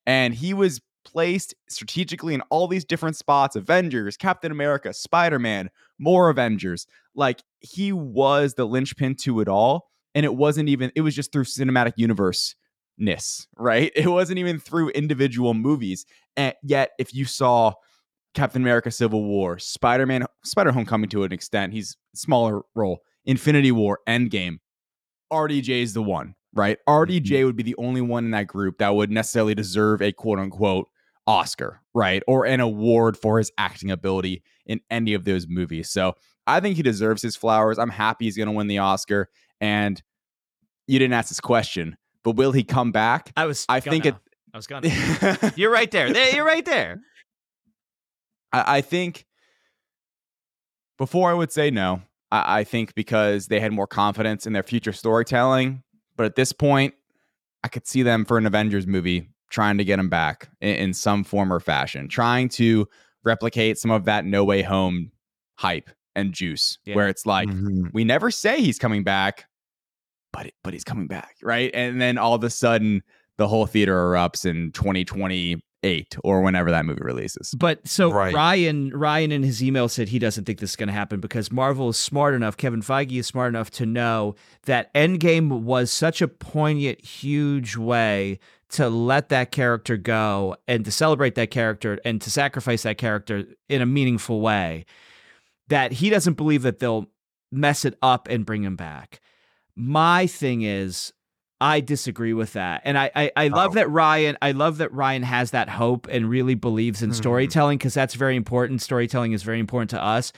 And he was placed strategically in all these different spots Avengers, Captain America, Spider Man, more Avengers. Like he was the linchpin to it all. And it wasn't even, it was just through cinematic universe ness, right? It wasn't even through individual movies. And yet, if you saw Captain America Civil War, Spider Man, Spider Homecoming to an extent, he's smaller role, Infinity War, Endgame, RDJ is the one, right? RDJ mm-hmm. would be the only one in that group that would necessarily deserve a quote unquote Oscar, right? Or an award for his acting ability in any of those movies. So I think he deserves his flowers. I'm happy he's going to win the Oscar. And you didn't ask this question, but will he come back? I was. I think it. I was gonna. you're right there. There, you're right there. I, I think before I would say no. I, I think because they had more confidence in their future storytelling. But at this point, I could see them for an Avengers movie trying to get him back in, in some form or fashion, trying to replicate some of that No Way Home hype and juice, yeah. where it's like mm-hmm. we never say he's coming back, but but he's coming back, right? And then all of a sudden, the whole theater erupts in 2020 eight or whenever that movie releases. But so right. Ryan Ryan in his email said he doesn't think this is going to happen because Marvel is smart enough, Kevin Feige is smart enough to know that Endgame was such a poignant, huge way to let that character go and to celebrate that character and to sacrifice that character in a meaningful way that he doesn't believe that they'll mess it up and bring him back. My thing is I disagree with that. And I I, I love oh. that Ryan I love that Ryan has that hope and really believes in mm-hmm. storytelling because that's very important. Storytelling is very important to us.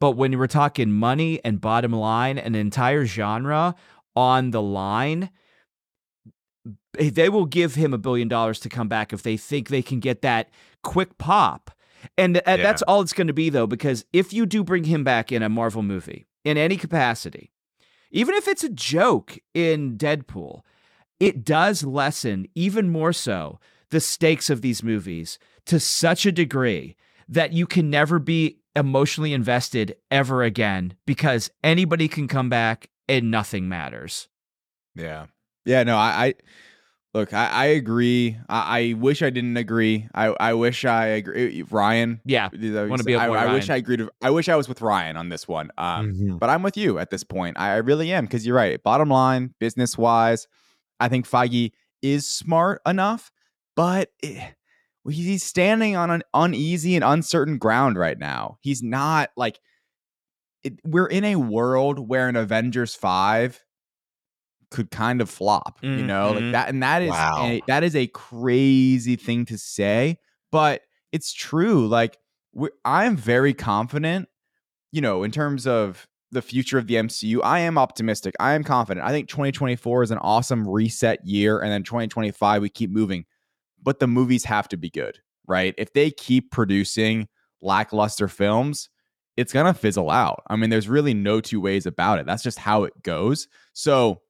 But when we're talking money and bottom line, an entire genre on the line, they will give him a billion dollars to come back if they think they can get that quick pop. And yeah. that's all it's going to be, though, because if you do bring him back in a Marvel movie in any capacity, even if it's a joke in Deadpool, it does lessen even more so the stakes of these movies to such a degree that you can never be emotionally invested ever again because anybody can come back and nothing matters. Yeah. Yeah, no, I, I Look, I, I agree. I, I, wish I didn't agree. I, I wish I agree. Ryan, yeah, want to be. I, I wish I agreed. To, I wish I was with Ryan on this one. Um, mm-hmm. but I'm with you at this point. I, I really am because you're right. Bottom line, business wise, I think Feige is smart enough, but it, he's standing on an uneasy and uncertain ground right now. He's not like it, we're in a world where an Avengers five could kind of flop, mm-hmm. you know, like mm-hmm. that. And that is wow. a, that is a crazy thing to say, but it's true. Like I'm very confident, you know, in terms of the future of the MCU. I am optimistic. I am confident. I think 2024 is an awesome reset year, and then 2025 we keep moving. But the movies have to be good, right? If they keep producing lackluster films, it's gonna fizzle out. I mean, there's really no two ways about it. That's just how it goes. So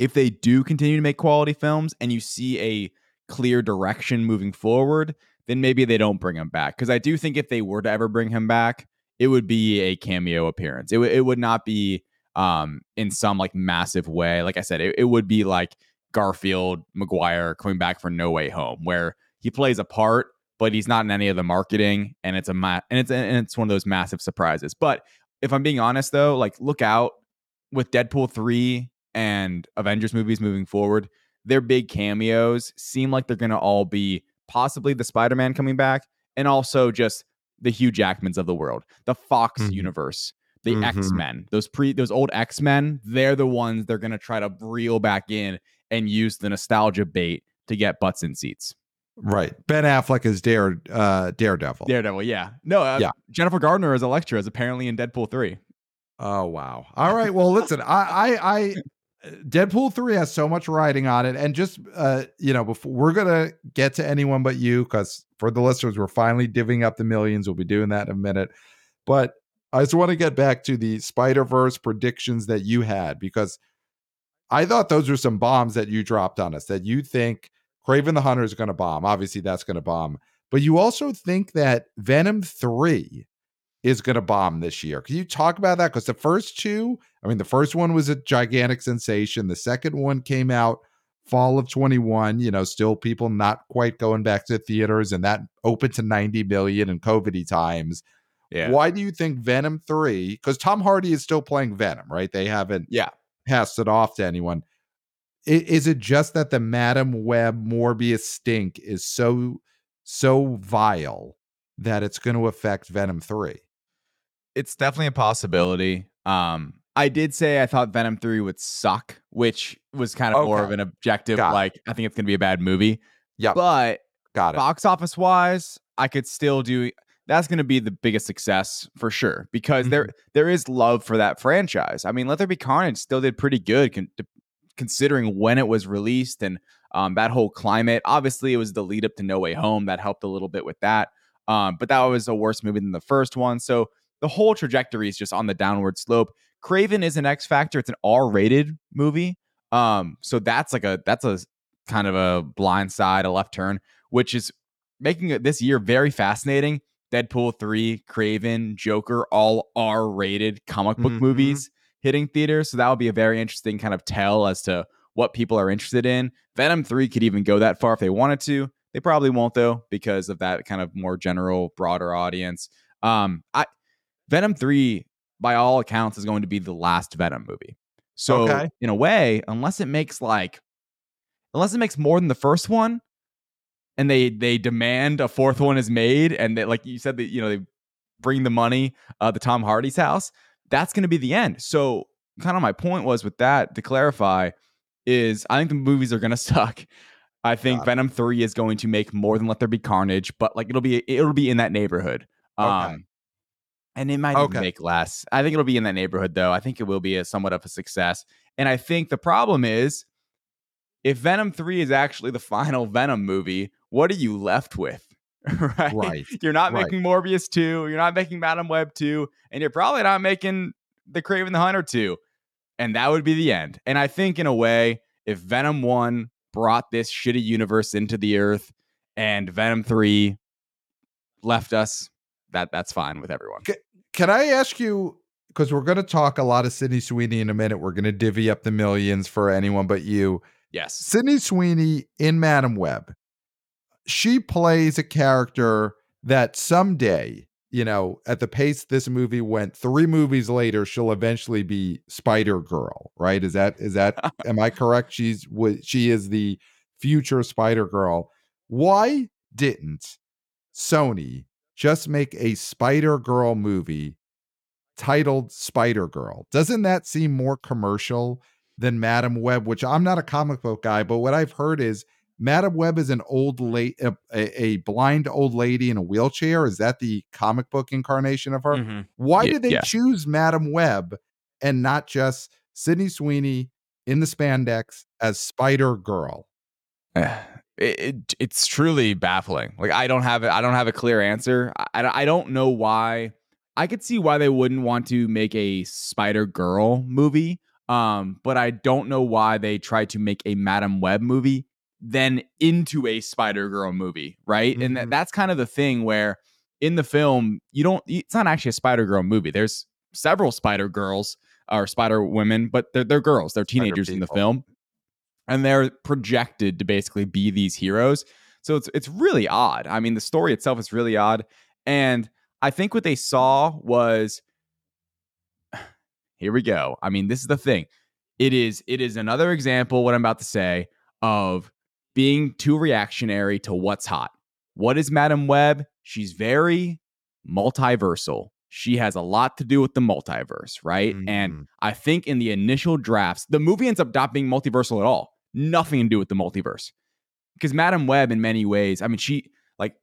if they do continue to make quality films and you see a clear direction moving forward, then maybe they don't bring him back. Because I do think if they were to ever bring him back, it would be a cameo appearance. It, w- it would not be um, in some like massive way. Like I said, it, it would be like Garfield Maguire coming back for No Way Home, where he plays a part, but he's not in any of the marketing, and it's a ma- and it's and it's one of those massive surprises. But if I'm being honest, though, like look out with Deadpool three and Avengers movies moving forward, their big cameos seem like they're going to all be possibly the Spider Man coming back and also just the Hugh Jackmans of the world, the Fox mm-hmm. universe, the mm-hmm. X Men, those pre those old X Men. They're the ones they're going to try to reel back in and use the nostalgia bait to get butts in seats. Right. Ben Affleck is Dare uh, Daredevil. Daredevil, yeah. No, uh, yeah. Jennifer Gardner as Elektra is apparently in Deadpool 3. Oh wow. All right. Well, listen, I I I Deadpool 3 has so much writing on it. And just, uh, you know, before we're going to get to anyone but you, because for the listeners, we're finally divvying up the millions. We'll be doing that in a minute. But I just want to get back to the Spider Verse predictions that you had, because I thought those were some bombs that you dropped on us that you think Kraven the Hunter is going to bomb. Obviously, that's going to bomb. But you also think that Venom 3 is going to bomb this year. Can you talk about that? Because the first two, I mean, the first one was a gigantic sensation. The second one came out fall of 21, you know, still people not quite going back to theaters and that opened to 90 million in COVID times. Yeah. Why do you think Venom 3, because Tom Hardy is still playing Venom, right? They haven't yeah. passed it off to anyone. Is it just that the Madame Web Morbius stink is so so vile that it's going to affect Venom 3? It's definitely a possibility. Um I did say I thought Venom 3 would suck, which was kind of okay. more of an objective. Got like, it. I think it's going to be a bad movie. Yeah. But got it. Box office wise, I could still do that's going to be the biggest success for sure because mm-hmm. there there is love for that franchise. I mean, Let There Be Carnage still did pretty good con- considering when it was released and um, that whole climate. Obviously, it was the lead up to No Way Home that helped a little bit with that. Um, but that was a worse movie than the first one. So the whole trajectory is just on the downward slope. Kraven is an X Factor. It's an R rated movie. Um, so that's like a that's a kind of a blind side, a left turn, which is making it this year very fascinating. Deadpool 3, Kraven, Joker, all R rated comic book mm-hmm. movies hitting theaters. So that would be a very interesting kind of tell as to what people are interested in. Venom 3 could even go that far if they wanted to. They probably won't though, because of that kind of more general, broader audience. Um, I Venom 3 by all accounts, is going to be the last Venom movie. So, okay. in a way, unless it makes like, unless it makes more than the first one, and they they demand a fourth one is made, and they, like you said, that you know they bring the money, uh, the Tom Hardy's house, that's going to be the end. So, kind of my point was with that to clarify is I think the movies are going to suck. I think Venom 3 is going to make more than Let There Be Carnage, but like it'll be it'll be in that neighborhood. Okay. Um and it might okay. make less. I think it'll be in that neighborhood though. I think it will be a somewhat of a success. And I think the problem is if Venom 3 is actually the final Venom movie, what are you left with? right? Right. You're not right. making Morbius 2, you're not making Madame Web 2, and you're probably not making The Kraven the Hunter 2. And that would be the end. And I think in a way, if Venom 1 brought this shitty universe into the earth and Venom 3 left us that that's fine with everyone. Can, can I ask you because we're going to talk a lot of Sydney Sweeney in a minute. We're going to divvy up the millions for anyone but you. Yes. Sydney Sweeney in Madame Web. She plays a character that someday, you know, at the pace this movie went, three movies later, she'll eventually be Spider Girl, right? Is that is that am I correct? She's she is the future Spider Girl. Why didn't Sony just make a Spider Girl movie titled Spider Girl. Doesn't that seem more commercial than Madame Web, which I'm not a comic book guy, but what I've heard is Madame Web is an old late a, a, blind old lady in a wheelchair. Is that the comic book incarnation of her? Mm-hmm. Why yeah, did they yeah. choose Madame Web and not just Sydney Sweeney in the spandex as Spider Girl? it, it, it's truly baffling. Like I don't have it. I don't have a clear answer. I, I don't know why. I could see why they wouldn't want to make a Spider Girl movie. Um, but I don't know why they tried to make a Madame Web movie then into a Spider Girl movie, right? Mm-hmm. And th- that's kind of the thing where in the film you don't. It's not actually a Spider Girl movie. There's several Spider Girls or Spider Women, but they're they're girls. They're teenagers in the film and they're projected to basically be these heroes. So it's it's really odd. I mean, the story itself is really odd, and I think what they saw was here we go. I mean, this is the thing. It is it is another example what I'm about to say of being too reactionary to what's hot. What is Madame Web? She's very multiversal. She has a lot to do with the multiverse, right? Mm-hmm. And I think in the initial drafts, the movie ends up not being multiversal at all nothing to do with the multiverse. Because Madame Web, in many ways, I mean, she like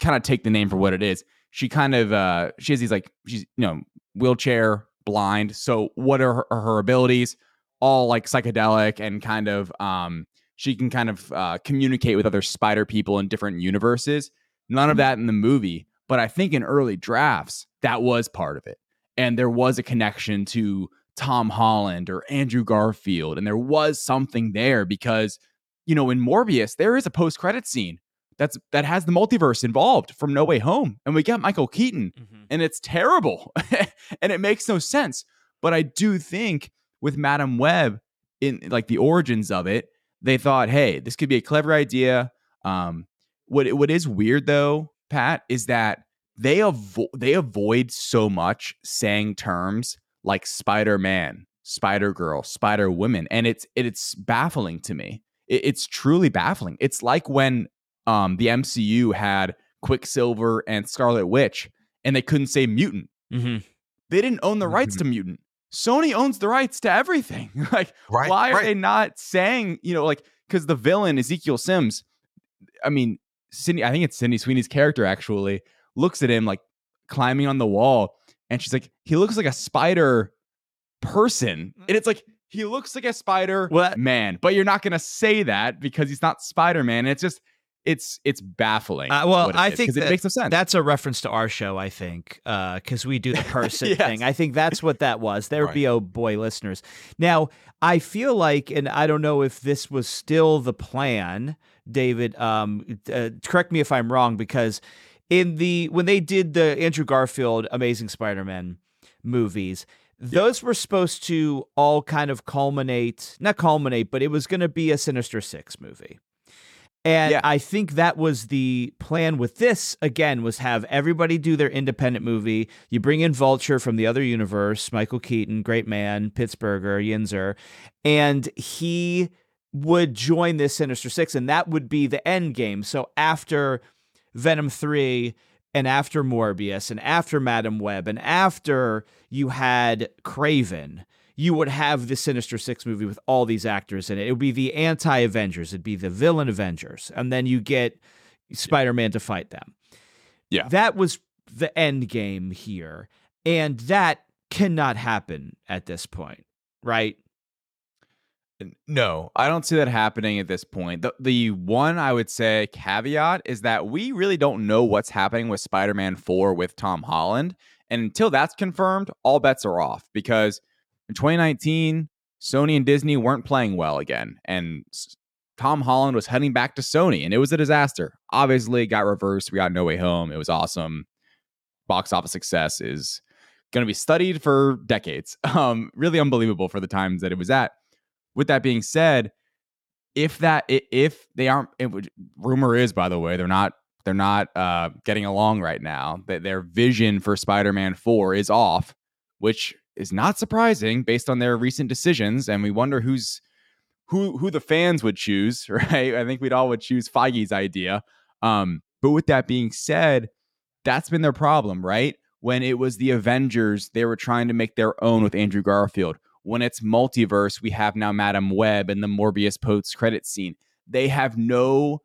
kind of take the name for what it is. She kind of uh she has these like she's you know wheelchair blind. So what are her, are her abilities? All like psychedelic and kind of um she can kind of uh, communicate with other spider people in different universes. None of that in the movie, but I think in early drafts that was part of it, and there was a connection to Tom Holland or Andrew Garfield. And there was something there because, you know, in Morbius, there is a post credit scene. that's that has the multiverse involved from No Way Home, and we got Michael Keaton, Mhm. and it's terrible, and it makes no sense. But I do think with Madame Web, in like the origins of it, they thought, hey, this could be a clever idea. Um, what what is weird though, Pat, is that they avo- they avoid so much saying terms like Spider Man, Spider Girl, Spider Woman, and it's it's baffling to me. It, it's truly baffling. It's like when um the MCU had Quicksilver and Scarlet Witch, and they couldn't say mutant. Mhm. They didn't own the rights Mhm. to mutant. Sony owns the rights to everything. like, Right. why are right. they not saying, you know, like, because the villain, Ezekiel Sims, I mean, Cindy, I think it's Cindy Sweeney's character actually, looks at him like climbing on the wall, and she's like, he looks like a spider person. And it's like, he looks like a spider Well, man, but you're not going to say that because he's not Spider Man. It's just, it's it's baffling. Uh, well, I is, think 'cause it makes no sense. That's a reference to our show, I think, because we do the person Yes. thing. I think that's what that was. There would Right. be oh boy listeners. Now, I feel like, and I don't know if this was still the plan, David. Um, uh, correct me if I'm wrong, because in the when they did the Andrew Garfield Amazing Spider-Man movies. Those were supposed to all kind of culminate, not culminate, but it was going to be a Sinister Six movie. And Yeah. I think that was the plan with this again was have everybody do their independent movie. You bring in Vulture from the other universe, Michael Keaton, great man, Pittsburgher, Yinzer, and he would join this Sinister Six, and that would be the end game. So after Venom 3 and after Morbius and after Madame Web and after you had Kraven, you would have the Sinister Six movie with all these actors in it. It would be the anti Avengers, it'd be the villain Avengers, and then you get Spider Man to fight them. Yeah. That was the end game here. And that cannot happen at this point, right? No, I don't see that happening at this point. The the one I would say caveat is that we really don't know what's happening with Spider-Man 4 with Tom Holland. And until that's confirmed, all bets are off because in 2019, Sony and Disney weren't playing well again. And Tom Holland was heading back to Sony and it was a disaster. Obviously, it got reversed. We got No Way Home. It was awesome. Box office success is going to be studied for decades. Um, really unbelievable for the times that it was at with that being said, if that if they aren't, it would, rumor is by the way they're not they're not uh, getting along right now. That their vision for Spider-Man Four is off, which is not surprising based on their recent decisions. And we wonder who's who who the fans would choose, right? I think we'd all would choose Feige's idea. Um, but with that being said, that's been their problem, right? When it was the Avengers, they were trying to make their own with Andrew Garfield when it's multiverse, we have now Madame Web and the Morbius post credit scene. They have no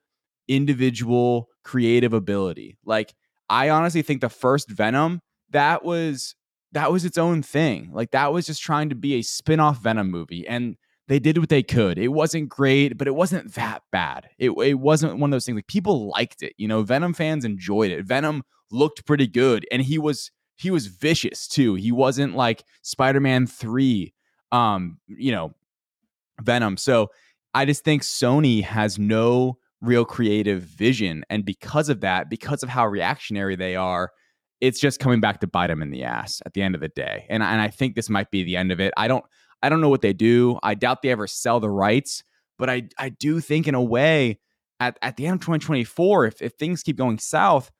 individual creative ability. Like I honestly think the first Venom that was that was its own thing. Like that was just trying to be a spin-off Venom movie and they did what they could. It wasn't great, but it wasn't that bad. It it wasn't one of those things like people liked it. You know, Venom fans enjoyed it. Venom looked pretty good and he was he was vicious too. He wasn't like Spider-Man 3 um, you know, Venom. So I just think Sony has no real creative vision. And because of that, because of how reactionary they are, it's just coming back to bite them in the ass at the end of the day. And, and I think this might be the end of it. I don't I don't know what they do. I doubt they ever sell the rights, but I I do think in a way at, at the end of 2024, if, if things keep going south,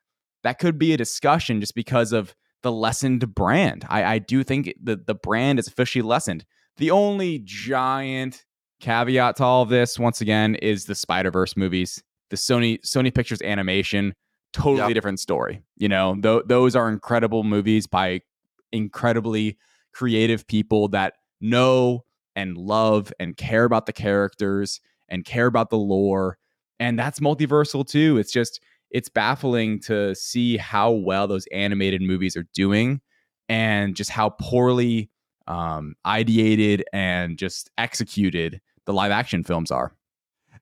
that could be a discussion just because of the lessened brand. I, I do think the, the brand is officially lessened. The only giant caveat to all of this, once again, is the Spider Verse movies. The Sony Sony Pictures animation, totally Yep. different story. You know, th- those are incredible movies by incredibly creative people that know and love and care about the characters and care about the lore. And that's multiversal too. It's just it's baffling to see how well those animated movies are doing and just how poorly um, ideated and just executed the live action films are.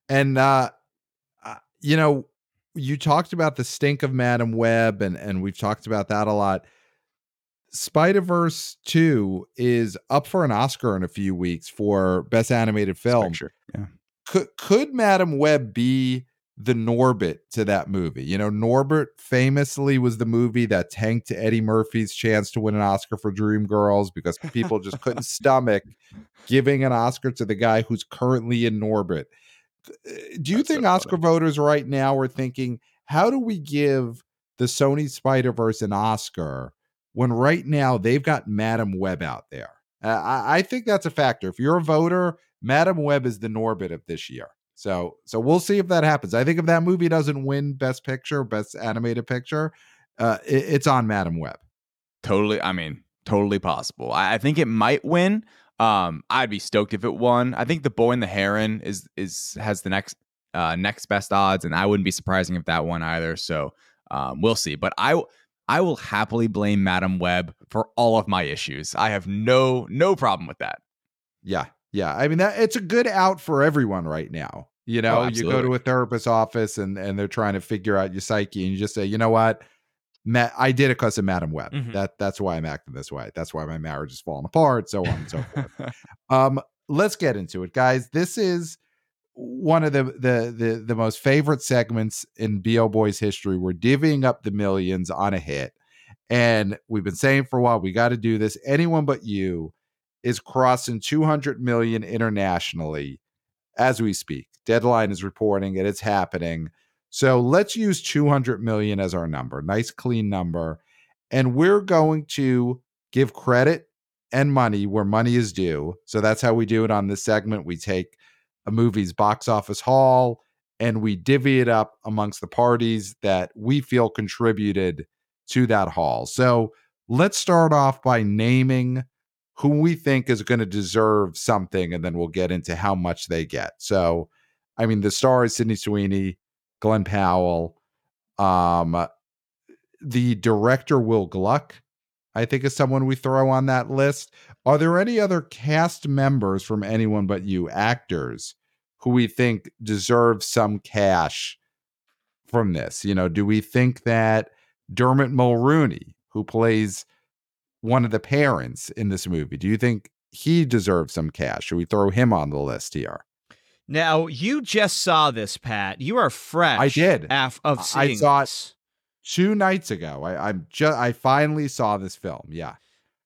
And uh, uh, you know, you talked about the stink of Madame Web, and and we've talked about that a lot. Spider Verse Two is up for an Oscar in a few weeks for Best Animated Film. Picture. Yeah. Could could Madame Web be the Norbit to that movie. You know, Norbit famously was the movie that tanked Eddie Murphy's chance to win an Oscar for Dreamgirls because people just couldn't stomach giving an Oscar to the guy who's currently in Norbit. Do you That's so think Oscar voters right now are thinking, how do we give the Sony Spider Verse an Oscar when right now they've got Madame Web out there? Uh, I, I think that's a factor. If you're a voter, Madame Web is the Norbit of this year. So, so we'll see if that happens. I think if that movie doesn't win Best Picture, Best Animated Picture, uh, it- it's on Madame Web. Totally. I mean, totally possible. I, I think it might win. Um, I'd be stoked if it won. I think the Boy and the Heron is is has the next uh next best odds, and I wouldn't be surprising if that won either. So um, we'll see. But I I will happily blame Madame Web for all of my issues. I have no no problem with that. Yeah, yeah. I mean, that it's a good out for everyone right now. You know, you go to a therapist's office and and they're trying to figure out your psyche, and you just say, you know what, Matt, I did it because of Madame Web. Mhm. That that's why I'm acting this way. That's why my marriage is falling apart. So on and so forth. Um, let's get into it, guys. This is one of the the the the most favorite segments in BO Boys history. We're divvying up the millions on a hit. And we've been saying for a while, we got to do this. Anyone but you is crossing 200 million internationally as we speak. Deadline is reporting it, it's happening. So let's use 200 million as our number. Nice clean number. And we're going to give credit and money where money is due. So that's how we do it on this segment. We take a movie's box office haul and we divvy it up amongst the parties that we feel contributed to that haul. So let's start off by naming who we think is going to deserve something, and then we'll get into how much they get. So, I mean, the star is Sydney Sweeney, Glenn Powell, um, the director Will Gluck. I think is someone we throw on that list. Are there any other cast members from anyone but you, actors, who we think deserve some cash from this? You know, do we think that Dermot Mulroney, who plays one of the parents in this movie, do you think he deserves some cash? Should we throw him on the list here? Now you just saw this, Pat. You are fresh. I did. Af- of I seeing saw it. this. Two nights ago, I, I'm just I finally saw this film. Yeah.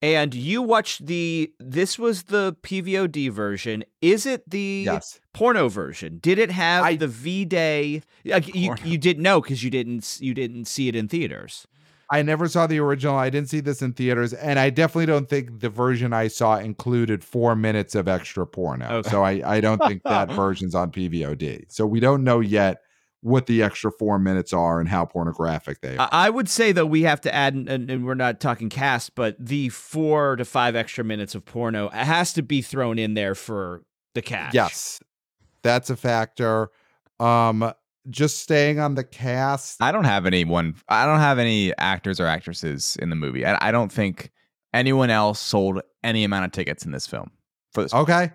and you watched the. This was the PVOD version. Is it the Yes. porno version? Did it have I- the V Day? You, you didn't know because you didn't you didn't see it in theaters. I never saw the original. I didn't see this in theaters, and I definitely don't think the version I saw included four minutes of extra porno. Okay. So I, I don't think that version's on PVOD. So we don't know yet what the extra four minutes are and how pornographic they are. I would say though we have to add, and, and we're not talking cast, but the four to five extra minutes of porno has to be thrown in there for the cash. yes, that's a factor. Um, just staying on the cast. I don't have anyone. I don't have any actors or actresses in the movie. I, I don't think anyone else sold any amount of tickets in this film for this. Okay.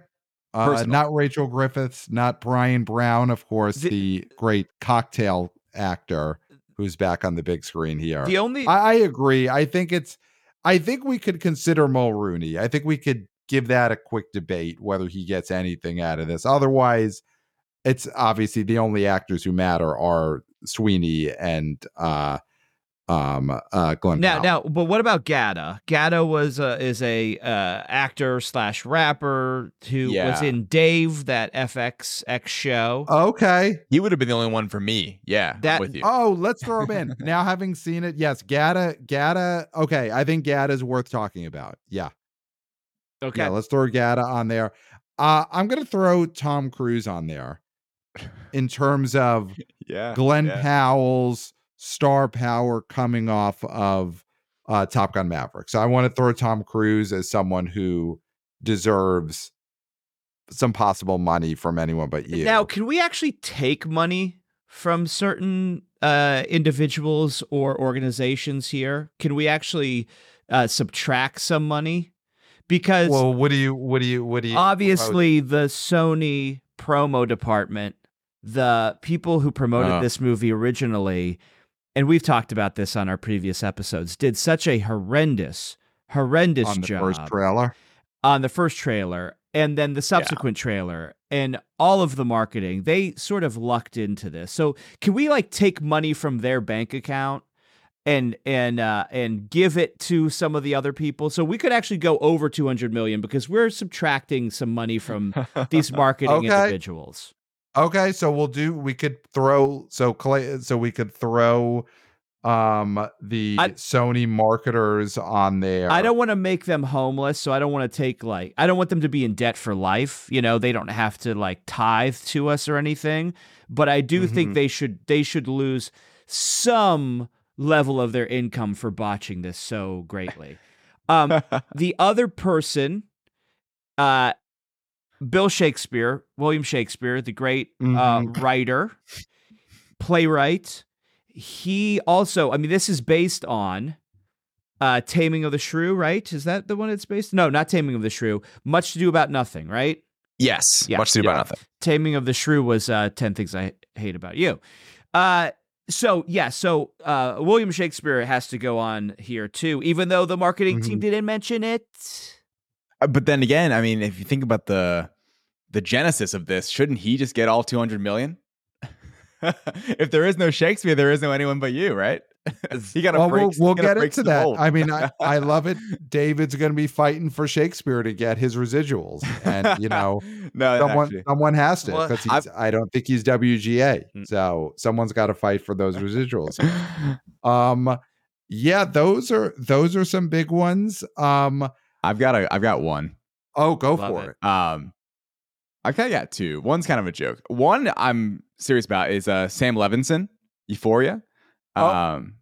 Uh, not Rachel Griffiths, not Bryan Brown, of course, The- the, great cocktail actor who's back on the big screen here. The only I, I agree. I think it's. I think we could consider Mulroney. I think we could give that a quick debate whether he gets anything out of this. Otherwise, it's obviously the only actors who matter are Sweeney and uh, um, uh, Glenn. now Powell. now, but what about Gata? Gata was a, is a uh, actor slash rapper who was in Dave that FXX show. Okay. He would have been the only one for me. Yeah, I'm That- with you. Oh, let's throw him in. now having seen it, yes, Gata, Gata. Okay, I think Gata is worth talking about. Yeah, okay, yeah. Let's throw Gata on there. Uh, I'm gonna throw Tom Cruise on there in terms of yeah, Glenn yeah. Powell's star power coming off of uh, Top Gun Maverick. So I want to throw Tom Cruise as someone who deserves some possible money from anyone but you. Now, can we actually take money from certain uh, individuals or organizations here? Can we actually uh, subtract some money? Because well, what do you, what do you, what do you? obviously, the Sony promo department, the people who promoted Uh. this movie originally, and we've talked about this on our previous episodes, did such a horrendous, horrendous on the job first trailer. on the first trailer and then the subsequent trailer and all of the marketing, they sort of lucked into this. So can we like take money from their bank account and and uh, and give it to some of the other people? So we could actually go over 200 million because we're subtracting some money from these marketing Okay. individuals. Okay, so we'll do. We could throw so Clay. So we could throw um the I- Sony marketers on there. I don't want to make them homeless, so I don't want to take like I don't want them to be in debt for life. You know, they don't have to like tithe to us or anything, but I do think Mhm. they should they should lose some level of their income for botching this so greatly. Um the other person uh Bill Shakespeare, William Shakespeare, the great uh, Mhm. writer, playwright. He also, I mean, this is based on uh, Taming of the Shrew, right? Is that the one it's based? No, not Taming of the Shrew. Much to Do About Nothing, right? Yes. Yeah. Much to do Yeah. about nothing. Taming of the Shrew was uh, 10 Things I Hate About You. Uh, so, yeah, so uh, William Shakespeare has to go on here too, even though the marketing team Mhm. didn't mention it. Uh, But then again, I mean, if you think about the the genesis of this, shouldn't he just get all 200 million? if there is no Shakespeare, there is no anyone but you, right? he got to Well, break. we'll, we'll he gotta get into that. mold. I mean, I, I love it. David's going to be fighting for Shakespeare to get his residuals, and you know, no, someone actually. someone has to because he's. I don't think he's WGA, Mm. so someone's got to fight for those residuals. Um, yeah, those are those are some big ones. Um, I've got a, I've got one. oh, go Love for it. it. Um, I kind of got two. One's kind of a joke. One I'm serious about is uh Sam Levinson, Euphoria. Oh. Um,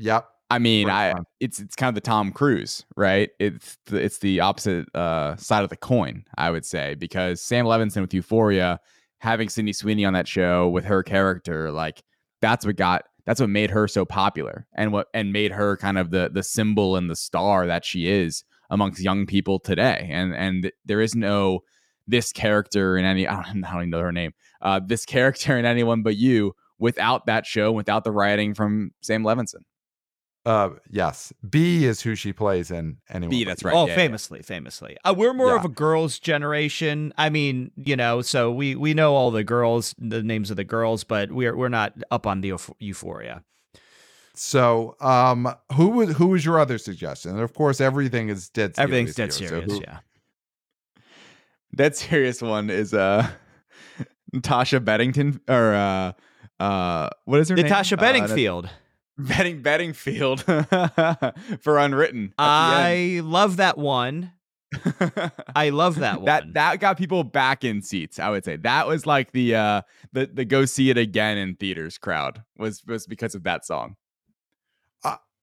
Yep. I mean, Great I one. it's it's kind of the Tom Cruise, right? It's the, it's the opposite uh, side of the coin, I would say, because Sam Levinson with Euphoria, having Sydney Sweeney on that show with her character, like that's what got that's what made her so popular, and what and made her kind of the the symbol and the star that she is amongst young people today. And and there is no this character in any I don't, I don't even know her name. Uh, this character in anyone but you without that show, without the writing from Sam Levinson. Uh, yes. Bea is who she plays in. Anyway, Bea, that's right. oh, yeah, yeah. famously, famously. Uh, we're more of a girls' generation. I mean, you know, so we we know all the girls, the names of the girls, but we're we're not up on the euph- euphoria. So, um, who was who was your other suggestion? And of course, everything is dead. Serious Everything's dead here, so serious. who- yeah. Dead serious one is uh Natasha Beddington or uh uh what is her Natasha name? Uh, Nat- Bedingfield. Betting Beddingfield for unwritten. I love that one. I love that one. that that got people back in seats. I would say that was like the uh the the go see it again in theaters crowd was was because of that song.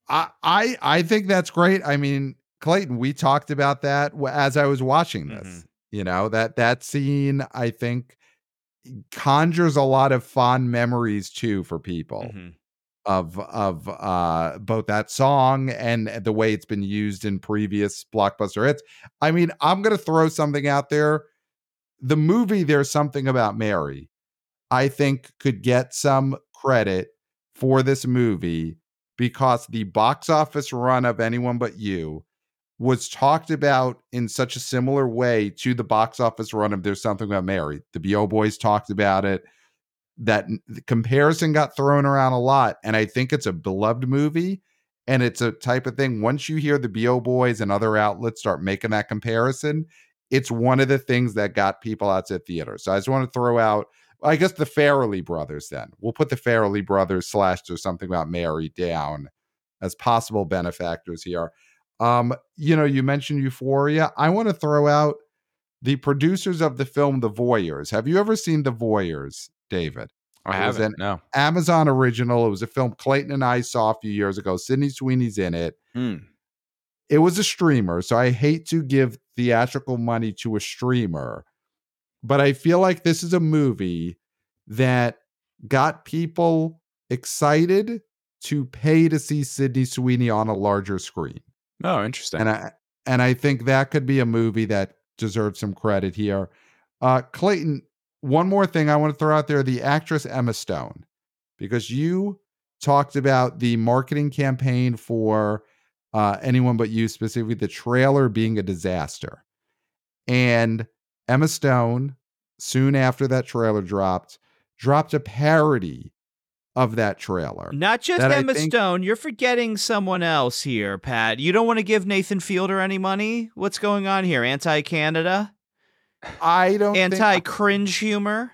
I, I I think that's great. I mean, Clayton, we talked about that as I was watching this. Mhm. You know that that scene, I think, conjures a lot of fond memories too for people Mhm. of of uh, both that song and the way it's been used in previous blockbuster hits. I mean, I'm gonna throw something out there. The movie "There's Something About Mary," I think, could get some credit for this movie because the box office run of anyone but you was talked about in such a similar way to the box office run of there's something about mary. The bo boys talked about it. That comparison got thrown around a lot and i think it's a beloved movie and it's a type of thing once you hear the bo boys and other outlets start making that comparison it's one of the things that got people out to theater so i just want to throw out I guess the Farrelly brothers. Then we'll put the Farrelly brothers slash or something about Mary down as possible benefactors here. Um, you know, you mentioned Euphoria. I want to throw out the producers of the film The Voyeurs. Have you ever seen The Voyeurs, David? I haven't. an- No. Amazon original. It was a film Clayton and I saw a few years ago. Sydney Sweeney's in it. Hmm. It was a streamer, so I hate to give theatrical money to a streamer, but I feel like this is a movie that got people excited to pay to see Sydney Sweeney on a larger screen. Oh, interesting. And I and I think that could be a movie that deserves some credit here. Uh Clayton, one more thing I want to throw out there, the actress Emma Stone, because you talked about the marketing campaign for uh, anyone but you, specifically the trailer being a disaster. And Emma Stone soon after that trailer dropped, dropped a parody of that trailer. Not just Emma think- Stone. You're forgetting someone else here, Pat. You don't want to give Nathan Fielder any money? What's going on here? Anti Canada? I don't Anti cringe humor?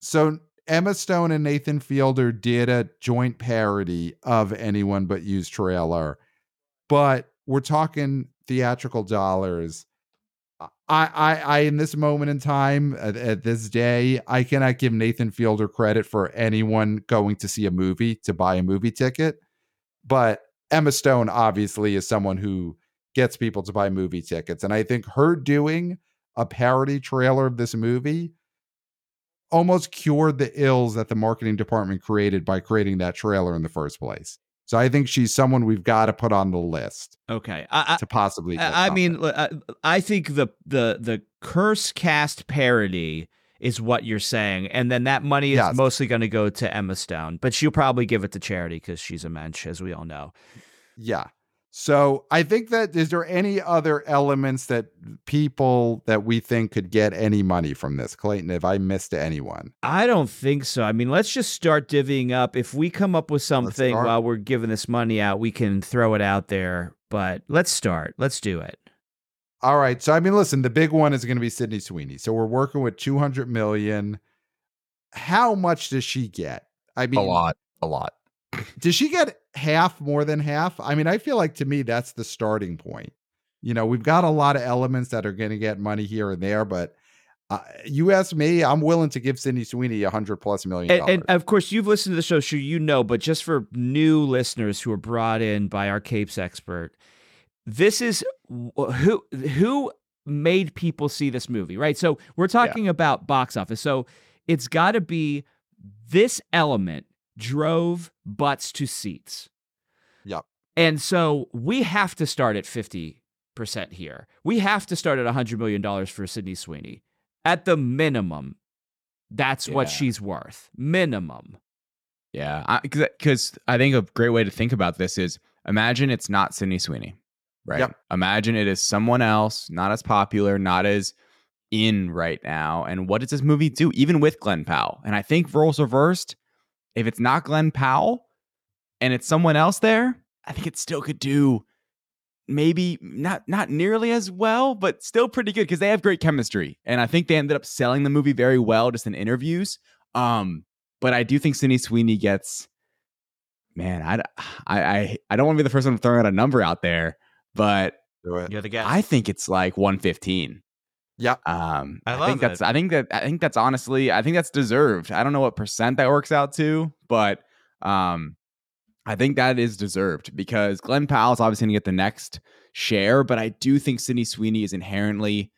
so Emma Stone and Nathan Fielder did a joint parody of Anyone But You's trailer, but we're talking theatrical dollars. I, I, I, in this moment in time, at, at this day, I cannot give Nathan Fielder credit for anyone going to see a movie to buy a movie ticket. But Emma Stone obviously is someone who gets people to buy movie tickets. And I think her doing a parody trailer of this movie almost cured the ills that the marketing department created by creating that trailer in the first place. So I think she's someone we've got to put on the list Okay. I, to possibly. I, I mean, I, uh, I think the the the curse cast parody is what you're saying, and then that money is Yes. mostly going to go to Emma Stone, but she'll probably give it to charity because she's a mensch, as we all know. yeah. So I think that is there any other elements that people that we think could get any money from this, Clayton? If I missed anyone, I don't think so. I mean, let's just start divvying up. If we come up with something while we're giving this money out, we can throw it out there. But let's start. Let's do it. All right. So I mean, listen, the big one is going to be Sydney Sweeney. So we're working with 200 million. How much does she get? I mean, a lot, a lot. does she get half more than half? I mean, I feel like to me that's the starting point. You know, we've got a lot of elements that are going to get money here and there, but uh, you ask me, I'm willing to give Sydney Sweeney a hundred plus million And, dollars. and of course, you've listened to the show, so you know. But just for new listeners who are brought in by our capes expert, this is who who made people see this movie, right? So we're talking about box office. So it's got to be this element drove butts to seats. Yep. And so we have to start at 50% here. We have to start at $100 million for Sydney Sweeney. At the minimum, that's what she's worth. Minimum. Yeah, because I, think a great way to think about this is imagine it's not Sydney Sweeney, right? Yep. Imagine it is someone else, not as popular, not as in right now. And what does this movie do, even with Glenn Powell? And I think roles reversed. If it's not Glenn Powell and it's someone else there, I think it still could do maybe not not nearly as well, but still pretty good because they have great chemistry. And I think they ended up selling the movie very well just in interviews. Um, but I do think Sydney Sweeney gets, man, I, I, I, I don't want to be the first one throwing out a number out there, but You're the guest. I think it's like 115. Yeah. Um, I I, think that's, it. I think that, I think that's honestly, I think that's deserved. I don't know what percent that works out to, but, um, I think that is deserved because Glenn Powell's obviously going to get the next share, but I do think Sydney Sweeney is inherently,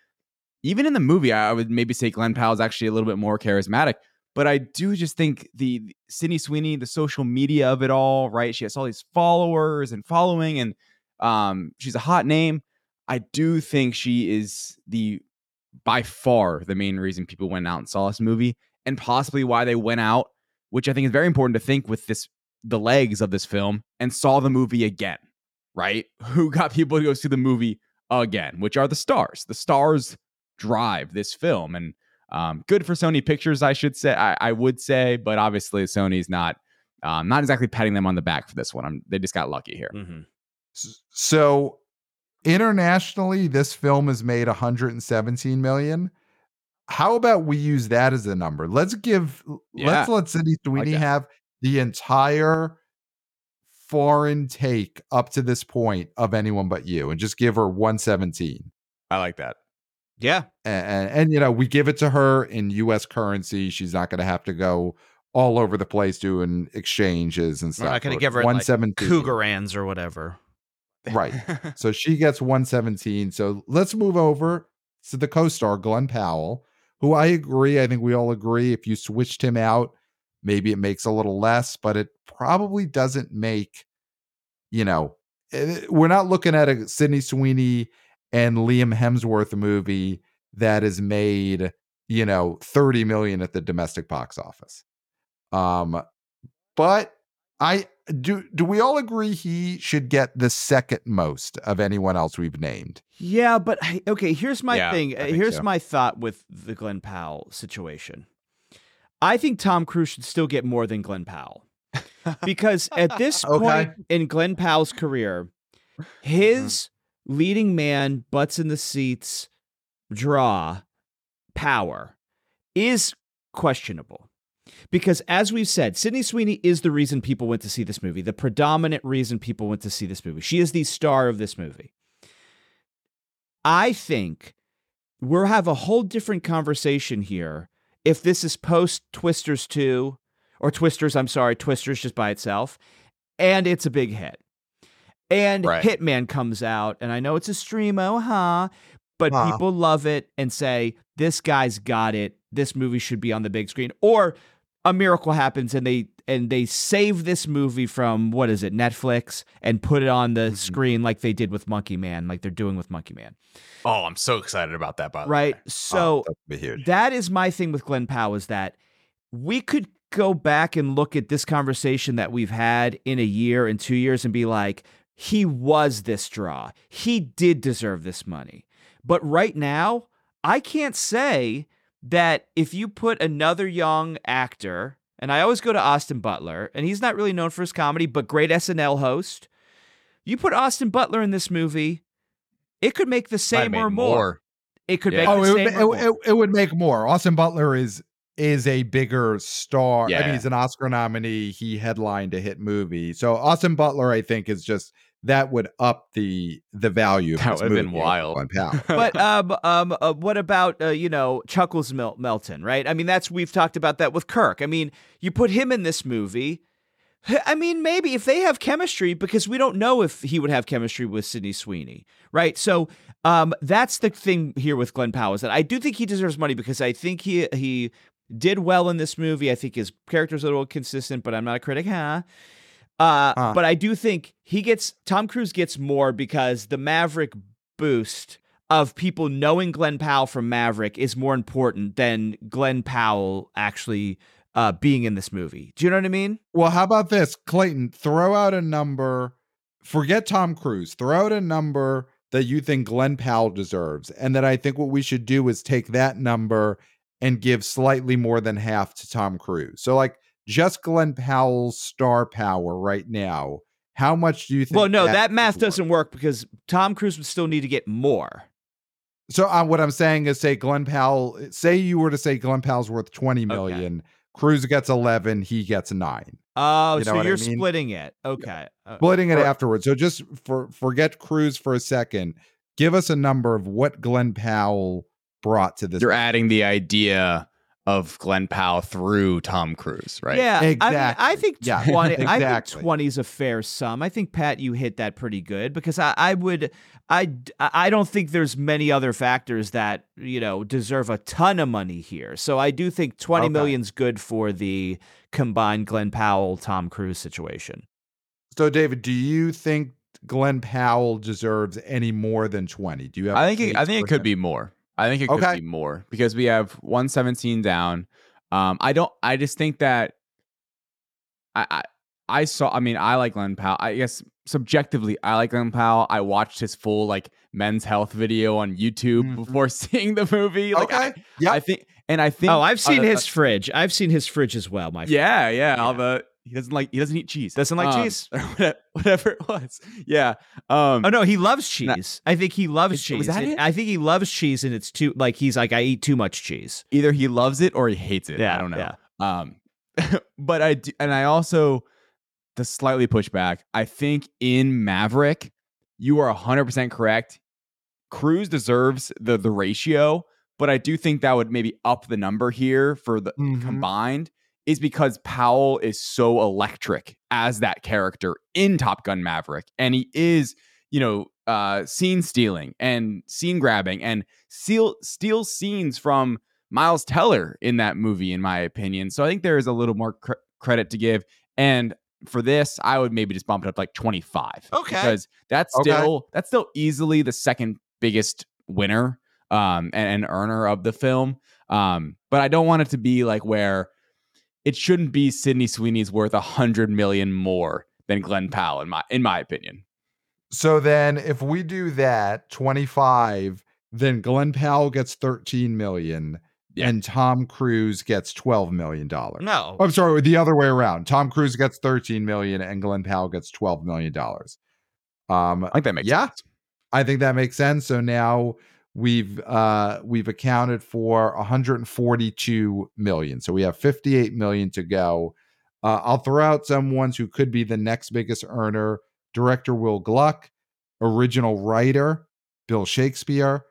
even in the movie, I would maybe say Glenn Powell's actually a little bit more charismatic. But I do just think the the Sydney Sweeney, the social media of it all, right? She has all these followers and following, and um, she's a hot name. I do think she is the by far the main reason people went out and saw this movie, and possibly why they went out, which I think is very important to think with this the legs of this film, and saw the movie again, right? Who got people to go see the movie again, which are the stars. The stars drive this film, and um, good for Sony Pictures, I should say. I, I would say, but obviously Sony's not um, not exactly patting them on the back for this one. I'm, they just got lucky here. hmm So internationally, this film has made 117 million. How about we use that as a number? Let's give let's let Sydney Sweeney that. have the entire foreign take up to this point of anyone but you and just give her 117. I like that. Yeah. And, and, and, you know, we give it to her in US currency. She's not going to have to go all over the place doing exchanges and stuff. We're not going to give her in, like 117. Cougarans or whatever. Right. So she gets 117. So let's move over to the co-star Glenn Powell, who I agree. I think we all agree. If you switched him out, maybe it makes a little less, but it probably doesn't make. You know, eh, we're not looking at a Sydney Sweeney and Liam Hemsworth movie that is made, you know, 30 million at the domestic box office. Um, but I do. Do we all agree he should get the second most of anyone else we've named? Yeah, but okay, here's my Yeah, thing. I Uh, think Here's so. my thought with the Glenn Powell situation. I think Tom Cruise should still get more than Glenn Powell. Because at this Okay. point in Glenn Powell's career, his leading man, butts in the seats, draw power is questionable. Because as we've said, Sydney Sweeney is the reason people went to see this movie, the predominant reason people went to see this movie. She is the star of this movie. I think we'll have a whole different conversation here if this is post Twisters 2 or Twisters, I'm sorry, Twisters just by itself, and it's a big hit. And Right. Hitman comes out, and I know it's a streamo, oh, huh? But Huh. people love it and say, this guy's got it. This movie should be on the big screen. Or a miracle happens and they and they save this movie from what is it, Netflix, and put it on the Mhm. screen like they did with Monkey Man, like they're doing with Monkey Man. Oh, I'm so excited about that. By the Right. way. So Oh, be huge. that is my thing with Glenn Powell is that we could go back and look at this conversation that we've had in a year and two years and be like, he was this draw. He did deserve this money. But right now, I can't say that if you put another young actor, and I always go to Austin Butler, and he's not really known for his comedy, but great SNL host. You put Austin Butler in this movie, it could make the same or more. It could Yeah. make Oh, the it would, same ma- or it, more. it, it would make more. Austin Butler is is a bigger star. I Yeah. mean, he's an Oscar nominee. He headlined a hit movie. So Austin Butler, I think, is just that would up the the value. Of That would've been wild. But um um uh, what about uh, you know Chuckles Mel- Melton, right? I mean that's we've talked about that with Kirk. I mean, you put him in this movie. I mean, maybe if they have chemistry, because we don't know if he would have chemistry with Sydney Sweeney, right? So, um, that's the thing here with Glenn Powell is that I do think he deserves money because I think he he did well in this movie. I think his character's a little consistent, but I'm not a critic, huh? Uh, Huh. but I do think he gets Tom Cruise gets more because the Maverick boost of people knowing Glenn Powell from Maverick is more important than Glenn Powell actually uh, being in this movie. Do you know what I mean? Well, how about this, Clayton? Throw out a number. Forget Tom Cruise. Throw out a number that you think Glenn Powell deserves, and then I think what we should do is take that number and give slightly more than half to Tom Cruise. So, like, just Glenn Powell's star power right now. How much do you think? Well, no, that math doesn't work because Tom Cruise would still need to get more. So uh, what I'm saying is, say Glenn Powell. Say you were to say Glenn Powell's worth 20 million. Cruise gets 11. He gets nine. Oh, You know so you're mean? splitting it. Okay. Uh, Splitting it Or- afterwards. So just for forget Cruise for a second. Give us a number of what Glenn Powell brought to this. You're adding the idea of Glenn Powell through Tom Cruise, right? Yeah, I, mean, I Exactly. think Yeah, twenty. I think twenty is a fair sum. I think Pat, you hit that pretty good because I, I would, I, I don't think there's many other factors that you know deserve a ton of money here. So I do think twenty Okay. million's good for the combined Glenn Powell Tom Cruise situation. So David, do you think Glenn Powell deserves any more than 20? Do you have I think it, I think it could be more. I think it could Okay. be more because we have 117 down. Um, I don't. I just think that I, I I saw. I mean, I like Glenn Powell. I guess subjectively, I like Glenn Powell. I watched his full like men's health video on YouTube Mhm. before seeing the movie. Like, Okay. I, Yep. I think, and I think. Oh, I've seen uh, his fridge. I've seen his fridge as well. My uh, friend. yeah, yeah. All the he doesn't like he doesn't eat cheese. Doesn't like Um, cheese. or whatever- it was. Yeah. Um. Oh no, he loves cheese. I think he loves cheese. was that And it? I think he loves cheese, and it's too like he's like I eat too much cheese. either he loves it or he hates it. Yeah, I don't know. yeah. Um, but I do, and I also to slightly push back. I think in Maverick, you are hundred percent correct. Cruise deserves the the ratio, but I do think that would maybe up the number here for the Mhm. combined is because Powell is so electric as that character in Top Gun Maverick, and he is, you know, uh, scene stealing and scene grabbing and steal steal scenes from Miles Teller in that movie, in my opinion. So I think there is a little more cr- credit to give, and for this, I would maybe just bump it up like twenty five. Okay. because that's Okay. still that's still easily the second biggest winner um and, and earner of the film um but i don't want it to be like where it shouldn't be Sydney Sweeney's worth a hundred million more than Glenn Powell, in my in my opinion. So then if we do that 25, then Glenn Powell gets 13 million Yeah. and Tom Cruise gets 12 million dollars. No. I'm sorry, the other way around. Tom Cruise gets 13 million and Glenn Powell gets 12 million dollars. Um I think that makes Yeah. sense. I think that makes sense. So now we've uh we've accounted for 142 million. So we have 58 million to go. Uh, I'll throw out some ones who could be the next biggest earner. Director Will Gluck, original writer Bill Shakespeare,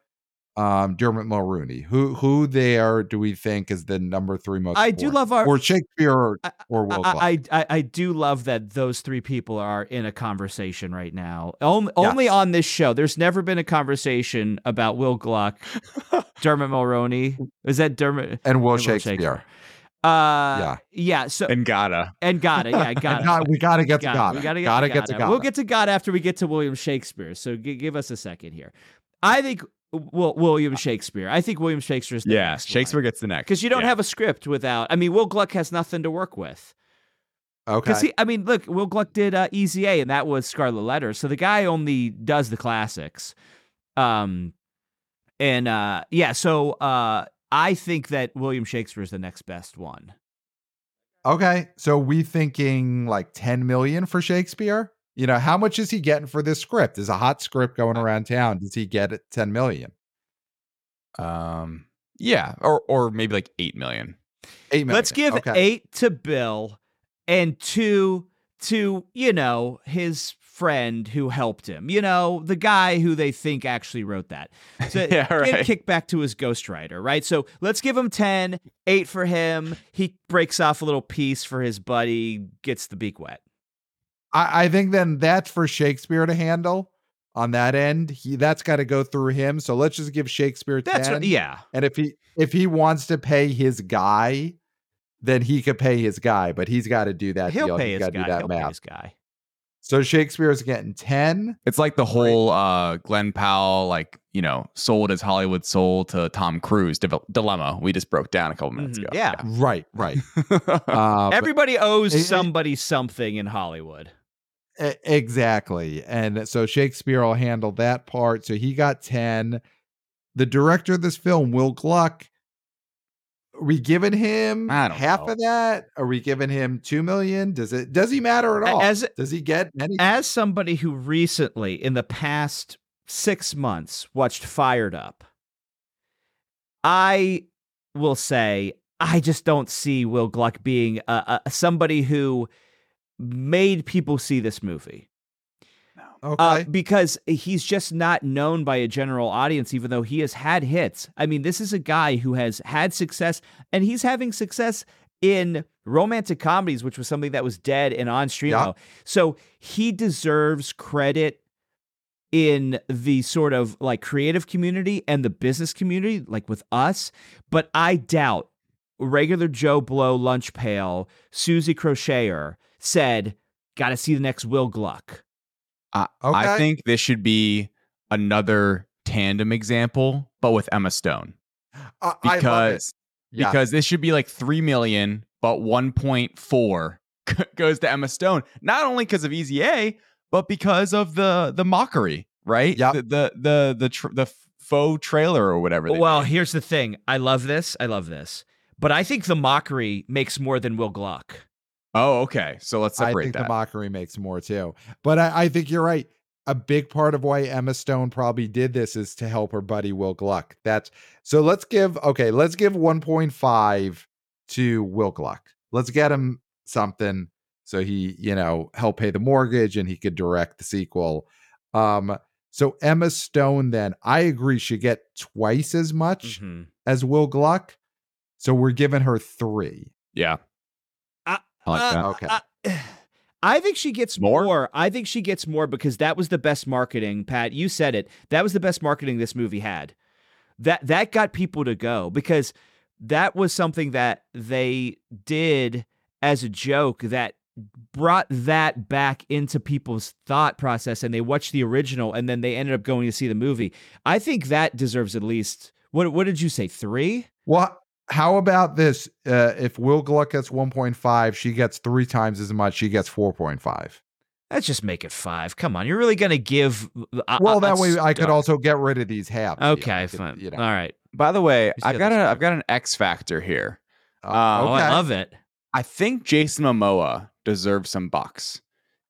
um, Dermot Mulroney. Who who there do we think is the number three most? I do love our or Shakespeare or, I- or Will Gluck. I, I I do love that those three people are in a conversation right now. Only, only on this show. There's never been a conversation about Will Gluck, Dermot Mulroney. Is that Dermot? and Will Will Shakespeare. Uh, Yeah. yeah. So and, And gotta. And gotta, yeah, And gotta. God- we got to get to Gata, God. we gotta get gotta to get to Gata. We'll get to God after we get to William Shakespeare. So g- give us a second here. I think well, William Shakespeare. I think William Shakespeare's the Yeah, next Shakespeare gets the next. because you don't Yeah. have a script without. I mean, Will Gluck has nothing to work with. Okay. Because he, I mean, look, Will Gluck did uh, Easy A, and that was Scarlet Letter. So the guy only does the classics. Um, and uh, yeah, so uh, I think that William Shakespeare is the next best one. Okay. So we thinking like 10 million for Shakespeare? You know, how much is he getting for this script? Is a hot script going around town? Does he get it 10 million? Um, yeah, or or maybe like eight million. 8 million. Let's give okay. eight to Bill and two to, you know, his friend who helped him. You know, the guy who they think actually wrote that. So Yeah, right. kick back to his ghostwriter, right? So let's give him 10, eight for him. He breaks off a little piece for his buddy, gets the beak wet. I, I think then that's for Shakespeare to handle on that end. He that's got to go through him. So let's just give Shakespeare 10. That's right. Yeah. And if he if he wants to pay his guy, then he could pay his guy, but he's got to do that He'll deal. pay He's his got to guy. do that He'll pay math. his guy. So Shakespeare's getting 10. It's like the whole uh, Glenn Powell, like you know, sold his Hollywood soul to Tom Cruise div- dilemma. We just broke down a couple minutes Mhm. ago. Yeah. Right, right. Uh, Everybody owes it- it- somebody something in Hollywood. Exactly. And so Shakespeare will handle that part. So he got 10. The director of this film, Will Gluck, are we giving him half know. of that? Are we giving him 2 million? Does it does he matter at all? As does he get any as somebody who recently in the past 6 months watched Fired Up, I will say I just don't see Will Gluck being uh, uh, somebody who made people see this movie. Okay. Uh, because he's just not known by a general audience, even though he has had hits. I mean, this is a guy who has had success, and he's having success in romantic comedies, which was something that was dead and on Streamo. Yeah. So he deserves credit in the sort of like creative community and the business community, like with us. But I doubt regular Joe Blow lunch pail, Susie Crocheter said, Got to see the next Will Gluck. I, Okay. I think this should be another tandem example, but with Emma Stone. I, I love it. Because Yeah. because this should be like three million, but one point four goes to Emma Stone. Not only because of Easy A, but because of the the mockery, right? Yep. The the the the, tr- the faux trailer or whatever. Well, made. here's the thing. I love this. I love this. But I think the mockery makes more than Will Gluck. Oh, okay. So let's separate I think that. the mockery makes more too. But I, I think you're right. A big part of why Emma Stone probably did this is to help her buddy Will Gluck. That's so let's give okay, let's give 1.5 to Will Gluck. Let's get him something so he, you know, help pay the mortgage and he could direct the sequel. Um so Emma Stone then I agree should get twice as much Mhm. as Will Gluck. So we're giving her 3. yeah. Uh, I like that. Uh, Okay. uh, I think she gets More? more? I think she gets more because that was the best marketing, Pat. You said it. That was the best marketing this movie had. That that got people to go because that was something that they did as a joke that brought that back into people's thought process and they watched the original and then they ended up going to see the movie. I think that deserves at least what what did you say? 3? Well, How about this? Uh, if Will Gluck gets 1.5, she gets three times as much. She gets 4.5. Let's just make it five. Come on, you're really gonna give? Uh, Well, uh, that way I uh, could also get rid of these halves. here. Okay, I could, fine. You know. All right. By the way, I've got this a right. I've got an X factor here. Uh, Uh, Oh, I love it. I think Jason Momoa deserves some bucks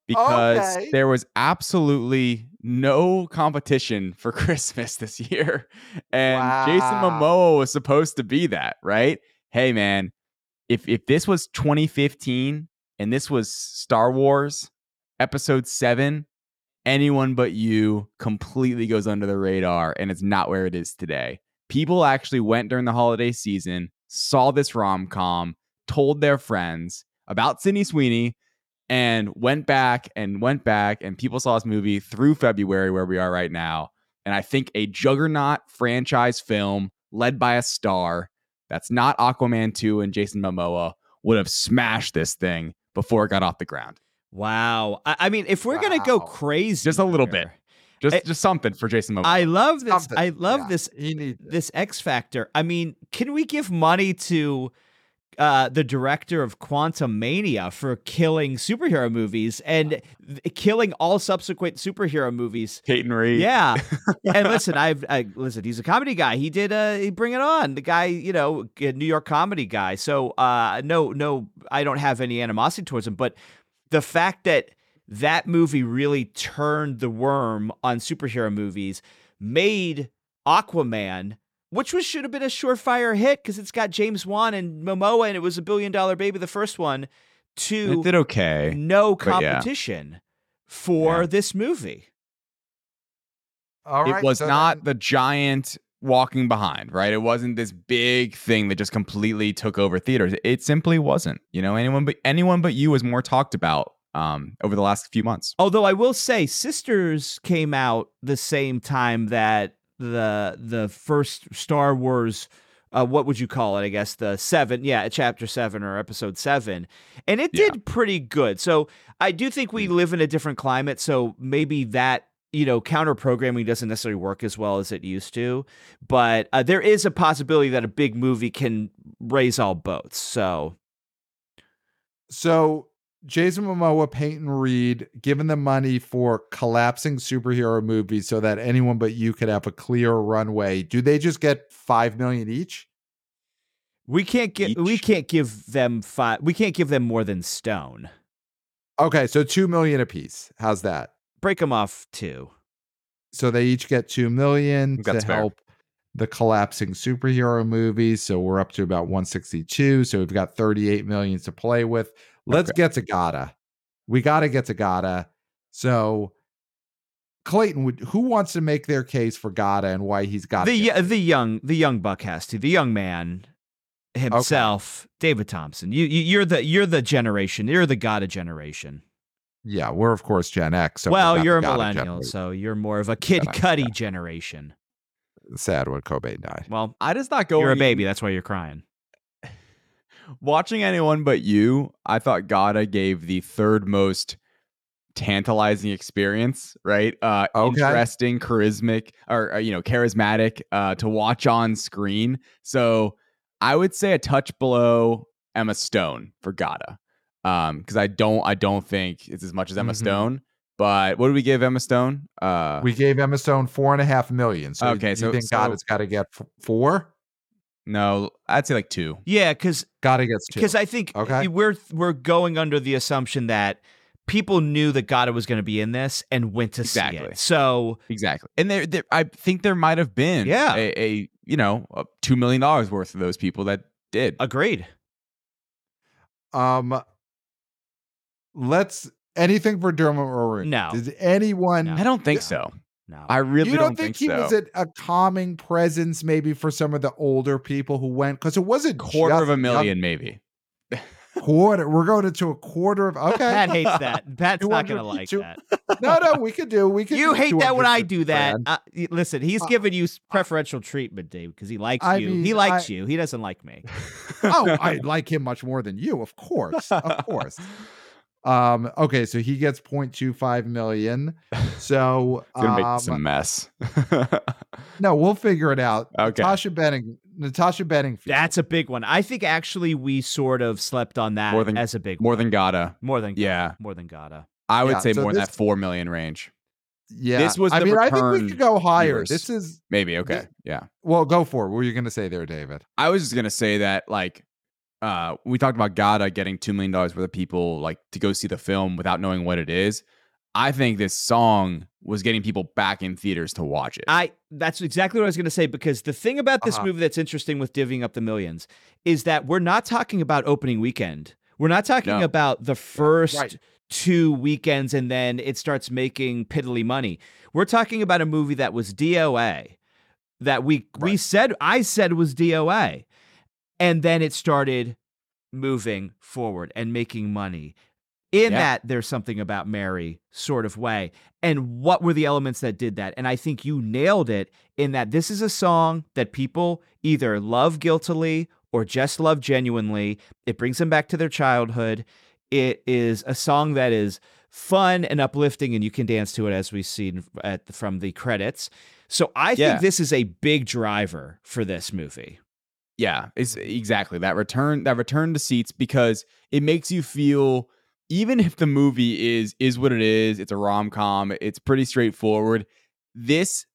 because Okay. there was absolutely no competition for Christmas this year. And Jason Wow. Momoa was supposed to be that, right? Hey man, if if this was 2015 and this was Star Wars episode 7, anyone but you completely goes under the radar and it's not where it is today. People actually went during the holiday season, saw this rom-com, told their friends about Sydney Sweeney and went back and went back and people saw this movie through February where we are right now. And I think a juggernaut franchise film led by a star that's not Aquaman 2 and Jason Momoa would have smashed this thing before it got off the ground. Wow. I, I mean, if we're gonna go crazy, Just a little here, bit. Just just something for Jason Momoa. I love this. Something. I love Yeah, this. He This X Factor. I mean, can we give money to uh, the director of Quantumania for killing superhero movies and th- killing all subsequent superhero movies? Peyton Reed. Yeah. and listen, I've I, listen. He's a comedy guy. He did. Uh, he Bring It On. The guy, you know, a New York comedy guy. So, uh, no, no, I don't have any animosity towards him. But the fact that that movie really turned the worm on superhero movies made Aquaman, which was should have been a surefire hit because it's got James Wan and Momoa, and it was a billion dollar baby, the first one, It to did okay. no but yeah. competition for Yeah. this movie. All it right, was so not then- the giant walking behind, right? It wasn't this big thing that just completely took over theaters. It simply wasn't. You know, anyone but anyone but you was more talked about um, over the last few months. Although I will say, Sisters came out the same time that the the first Star Wars. Uh, what would you call it? I guess the seven, yeah, chapter seven or episode seven, and it Yeah. did pretty good. So I do think we live in a different climate, so maybe that you know counter programming doesn't necessarily work as well as it used to. But uh, there is a possibility that a big movie can raise all boats. So So Jason Momoa, Peyton Reed, given the money for collapsing superhero movies so that anyone but you could have a clear runway, do they just get five million each? we can't get we can't give them five. We can't give them more than Stone. Okay, so two million apiece. How's that? break them off two. So they each get two million think to fair. help the collapsing superhero movies. So we're up to about 162. So we've got 38 million to play with. Let's Okay. get to Gata. We got to get to Gata. So Clayton, would, who wants to make their case for Gata and why he's got The y- the young the young buck has to. The young man himself, David Thompson. You, you you're the you're the generation. You're the of generation. Yeah, we're of course Gen X. So well, you're a millennial, generation. so you're more of a Kid Cudi generation. Sad when Cobain died. Well, I just not going. you're a baby. That's why you're crying. Watching anyone but you, I thought Gata gave the third most tantalizing experience, right? Uh Okay. interesting, charismatic or uh, you know, charismatic uh to watch on screen. So, I would say a touch below Emma Stone for Gata. Um cuz I don't I don't think it's as much as Emma Mhm. Stone, but what do we give Emma Stone? Uh We gave Emma Stone four and a half million. So Okay, you so- think so- Gata's got to get four? No, I'd say like 2. Yeah, because Gata gets two. because I think Okay. we're we're going under the assumption that people knew that Gata was going to be in this and went to see it. So Exactly. And there, there I think there might have been Yeah. a, a you know, a 2 million dollars worth of those people that did. agreed. Um, let's anything for Dermot Mulroney. No. Does anyone? No. I don't think so. No, I really you don't, think, think, he so. was a, a calming presence, maybe for some of the older people who went because it wasn't quarter just of a young- million, maybe. quarter. We're going into a quarter of okay. Pat hates that. Pat's not going to like two- that. no, no, we could do. We could. You do hate that when I do that. Uh, listen, he's Uh, giving you preferential treatment, Dave, because he likes I you. mean, he likes I- you. He doesn't like me. oh, I like him much more than you, of course, of course. Um. Okay, so he gets 0.25 million. So It's gonna um, make some mess. No, we'll figure it out. Okay. Natasha Bennett, Natasha Bedingfield. That's a big one. I think actually we sort of slept on that More than- as a big More one. than Gata. more than Yeah. more than Gata. I would Yeah, say so more in that four million range. yeah. this was I the mean, I think we return could go higher. viewers. This is Maybe. Okay. Yeah. well, go for it. What were you going to say there, David? I was just gonna say that like uh we talked about Gata getting two million dollars worth of people like to go see the film without knowing what it is. I think this song was getting people back in theaters to watch it. I that's exactly what I was going to say because the thing about this Uh-huh. movie that's interesting with divvying up the millions is that we're not talking about opening weekend. We're not talking No. about the first Right. two weekends and then it starts making piddly money. We're talking about a movie that was DOA that we we said I said was DOA and then it started moving forward and making money. In Yeah. that there's something about Mary sort of way. And what were the elements that did that? And I think you nailed it in that this is a song that people either love guiltily or just love genuinely. It brings them back to their childhood. It is a song that is fun and uplifting, and you can dance to it as we've seen at the, from the credits. So I Yeah. think this is a big driver for this movie. Yeah, it's exactly that return that return to seats because it makes you feel even if the movie is is what it is, it's a rom-com, it's pretty straightforward. This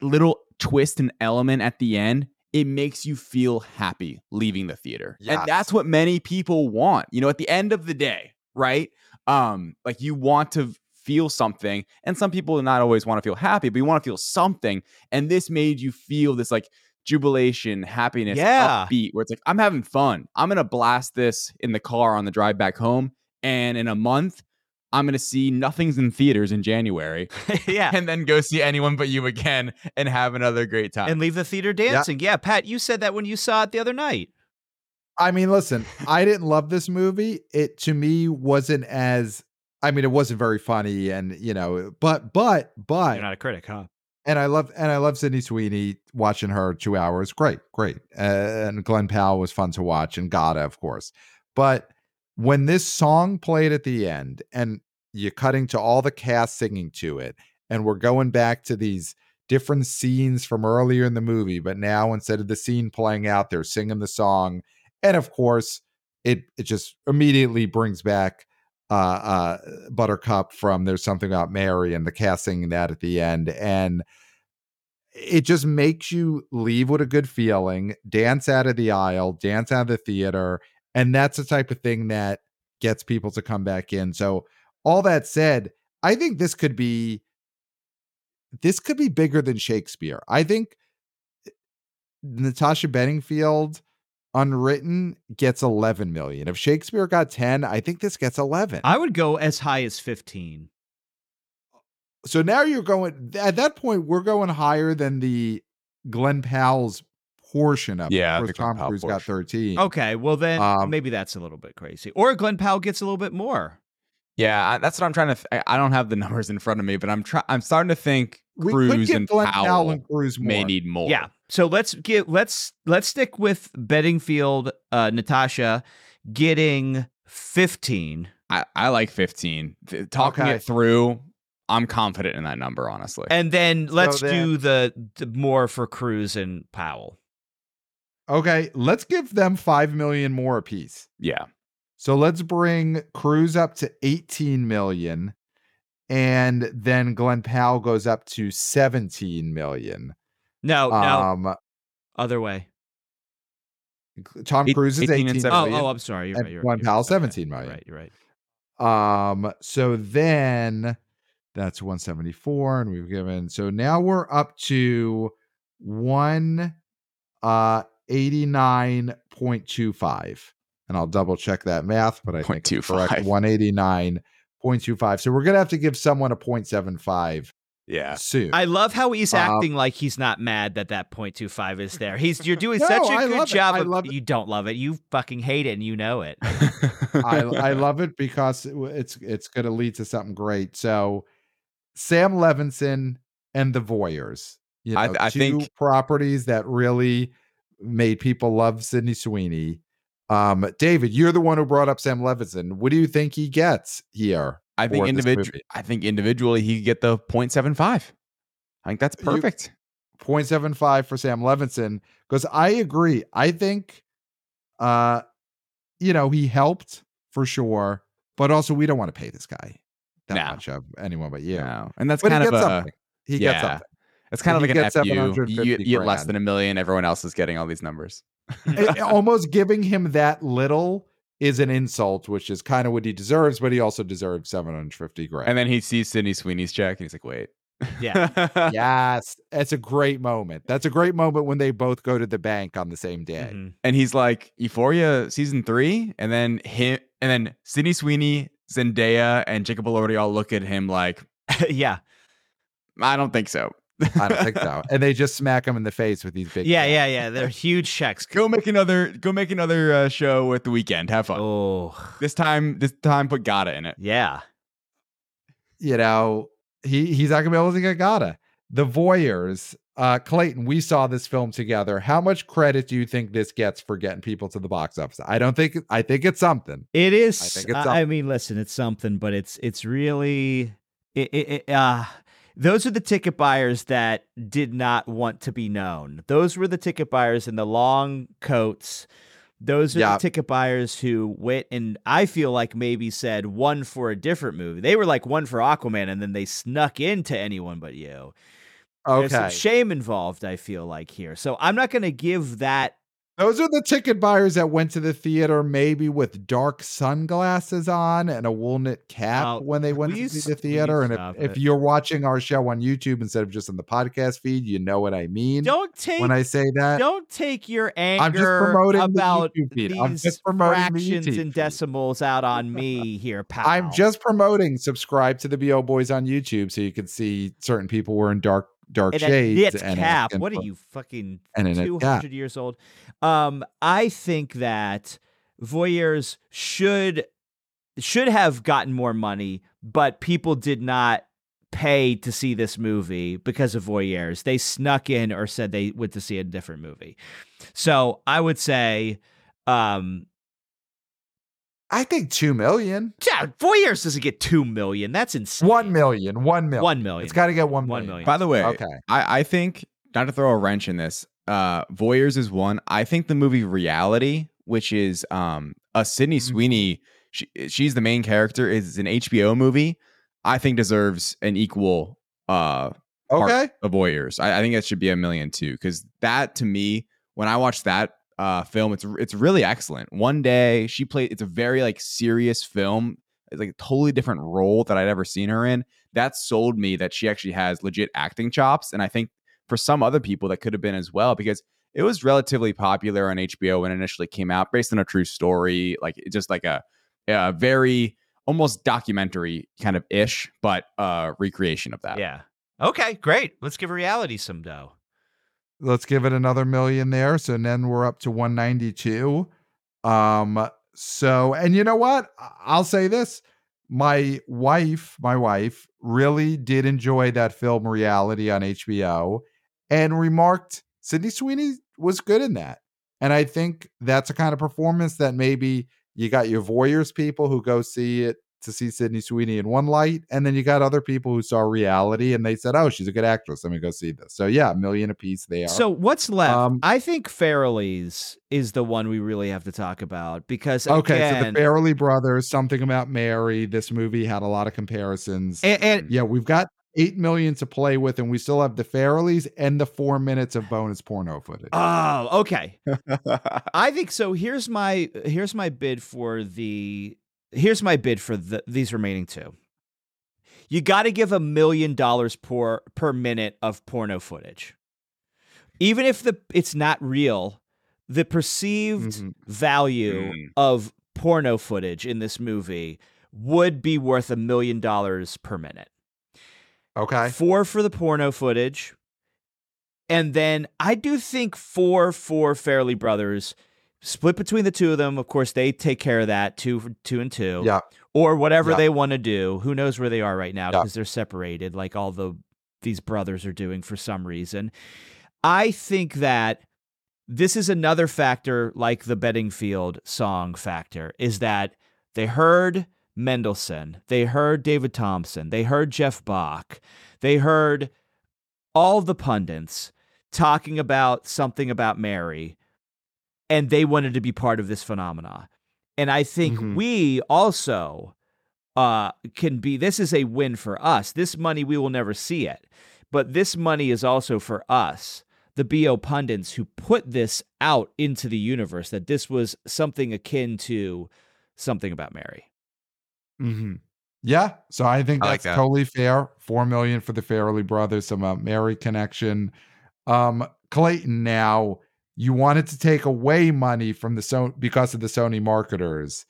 little twist and element at the end, it makes you feel happy leaving the theater. Yes. And that's what many people want. You know, at the end of the day, right? Um like you want to feel something and some people do not always want to feel happy, but you want to feel something and this made you feel this like jubilation, happiness, Yeah. upbeat, where it's like, I'm having fun. I'm gonna blast this in the car on the drive back home. And in a month, I'm gonna see nothing's in theaters in January. yeah. And then go see anyone but you again and have another great time. And leave the theater dancing. Yeah. Pat, you said that when you saw it the other night. I mean, listen, I didn't love this movie. It to me wasn't as I mean, it wasn't very funny and you know, but but but You're not a critic, huh? And I love and I love Sydney Sweeney watching her two hours. Great, great. And Glenn Powell was fun to watch, and Gata, of course. But when this song played at the end, and you're cutting to all the cast singing to it, and we're going back to these different scenes from earlier in the movie, but now instead of the scene playing out, they're singing the song, and of course, it it just immediately brings back uh, uh, Buttercup from There's Something About Mary and the casting that at the end. And it just makes you leave with a good feeling, dance out of the aisle, dance out of the theater. And that's the type of thing that gets people to come back in. So, all that said, I think this could be this could be bigger than Shakespeare. I think eh, Natasha Bedingfield unwritten gets 11 million. If Shakespeare got 10, I think this gets 11. I would go as high as 15. so now you're going at that point we're going higher than the Glenn Powell's portion of Yeah, it. Of the course, Glenn Tom Powell Cruise got 13. Okay, well then Um, maybe that's a little bit crazy. Or Glenn Powell gets a little bit more. yeah, I, that's what I'm trying to. Th- I I don't have the numbers in front of me, but I'm trying. I'm starting to think we Cruise and Powell Powell and Cruise more. may need more. Yeah. So let's get let's let's stick with Bedingfield, uh, Natasha getting 15. I, I like 15. Talking Okay. it through, I'm confident in that number. Honestly, And then let's then- do the, the more for Cruise and Powell. Okay, let's give them 5 million more apiece. yeah, So let's bring Cruise up to 18 million and then Glenn Powell goes up to 17 million. No, no, Um other way. Tom Cruise is 18 and 18 seven. Oh, million. oh, I'm sorry. You're and right. You're right. Powell, okay, 17 million. Right, you're right. Um, so then that's 174, and we've given so now we're up to one uh 89.25. And I'll double check that math, but I think correct. 189.25. So we're gonna have to give someone a 0.75 yeah. soon. I love how he's Um, acting like he's not mad that that 0.25 is there. He's you're doing No, such a I good love it. job. I of- it. you don't love it. You fucking hate it and you know it. I, I love it because it it's it's going to lead to something great. So, Sam Levinson and the Voyeurs, you know, I- I two think- properties that really made people love Sydney Sweeney. Um, David, you're the one who brought up Sam Levinson. What do you think he gets here? I think for this individual. I think individually he could get the 0.75. I think that's You- perfect. 0.75 for Sam Levinson because I agree. I think, uh, you know, he helped for sure, but also we don't want to pay this guy that No. much of anyone but you. No. And that's But kind of a something. He yeah. gets something. it's kind of like an FU. You, you get less than a million. Everyone else is getting all these numbers. It- almost giving him that little is an insult, which is kind of what he deserves, but he also deserves 750 grand. And then he sees Sydney Sweeney's check and he's like, wait. Yeah. yes, that's a great moment. That's a great moment when they both go to the bank on the same day. Mhm. and he's like Euphoria season three, and then him, and then Sydney Sweeney, Zendaya, and Jacob Elordi all look at him like, yeah. I don't think so. I don't think so. And they just smack him in the face with these big. Yeah, checks. yeah, yeah. They're huge checks. Go make another. Go make another uh, show with the Weeknd. Have fun. Oh, This time, this time, put Gata in it. yeah. You know, he he's not gonna be able to get Gata. The Voyeurs, uh, Clayton, we saw this film together. How much credit do you think this gets for getting people to the box office? I don't think I think it's something. It is. I I, think it's I mean, listen, it's something, but it's it's really it, it, it, uh those are the ticket buyers that did not want to be known. Those were the ticket buyers in the long coats. Those are Yeah. the ticket buyers who went and I feel like maybe said one for a different movie. They were like one for Aquaman, and then they snuck into anyone but you. There's some Okay. shame involved, I feel like here. So I'm not going to give that. Those are the ticket buyers that went to the theater maybe with dark sunglasses on and a wool knit cap when they went to please- see the theater. And if, if you're watching our show on YouTube instead of just on the podcast feed, you know what I mean Don't take when I say that. don't take your anger I'm just promoting about the feed. I'm just promoting the fractions YouTube and decimals out on me here, pal. I'm just promoting subscribe to the BO Boys on YouTube so you can see certain people wearing dark dark and shades. knit and cap. asking What are you fucking And a knit two years old? Um, I think that voyeurs should should have gotten more money, but people did not pay to see this movie because of voyeurs. They snuck in or said they went to see a different movie. So I would say, um, I think two million. yeah, voyeurs doesn't get two million. That's insane. One million. One million. One million. It's got to get one One million. million. By the way, Okay. I, I think not to throw a wrench in this. Uh, Voyeurs is one. I think the movie Reality, which is um a Sydney Mhm. Sweeney, she, she's the main character, is an HBO movie. I think deserves an equal uh part Okay. of Voyeurs. I, I think that should be a million too, because that to me, when I watched that uh film, it's it's really excellent. One day she played. It's a very like serious film. It's like a totally different role that I'd ever seen her in. That sold me that she actually has legit acting chops, and I think for some other people that could have been as well because it was relatively popular on HBO when it initially came out, based on a true story, like just like a, a very almost documentary kind of ish, but uh recreation of that. Yeah. Okay, great. Let's give reality some dough. Let's give it another million there. So then we're up to 192. Um, so and you know what? I'll say this. My wife, my wife really did enjoy that film reality on HBO and remarked Sydney Sweeney was good in that. And I think that's a kind of performance that maybe you got your voyeurs people who go see it to see Sydney Sweeney in one light, and then you got other people who saw reality and they said, "Oh, she's a good actress. Let me go see this." So yeah, a million apiece there. So what's left? Um, I think Farrelly's is the one we really have to talk about because okay, again, so the Farrelly brothers, something about Mary. This movie had a lot of comparisons. and, and yeah, we've got eight million to play with, and we still have the Farrellys and the four minutes of bonus porno footage. oh, okay. I think so. Here's my here's my bid for the here's my bid for the, these remaining two. You got to give a million dollars per per minute of porno footage, even if the it's not real. The perceived Mhm. value Mm. of porno footage in this movie would be worth a million dollars per minute. Okay, Four for the porno footage. And then I do think four for Farrelly Brothers, split between the two of them. Of course, they take care of that two, two and two, yeah, or whatever Yeah. they want to do. Who knows where they are right now Yeah. because they're separated, like all the these brothers are doing for some reason. I think that this is another factor, like the Bedingfield song factor, is that they heard Mendelson, they heard David Thompson, they heard Jeff Bock, they heard all the pundits. talking about something about Mary, and they wanted to be part of this phenomena. And I think Mhm. we also uh, can be. This is a win for us. This money we will never see it, but this money is also for us, the bo pundits who put this out into the universe. That this was something akin to something about Mary. hmm Yeah, so I think I like that's that. totally fair. Four million for the Farrelly brothers, some uh, Mary connection. Um, Clayton, now you wanted to take away money from the Sony because of the Sony marketers.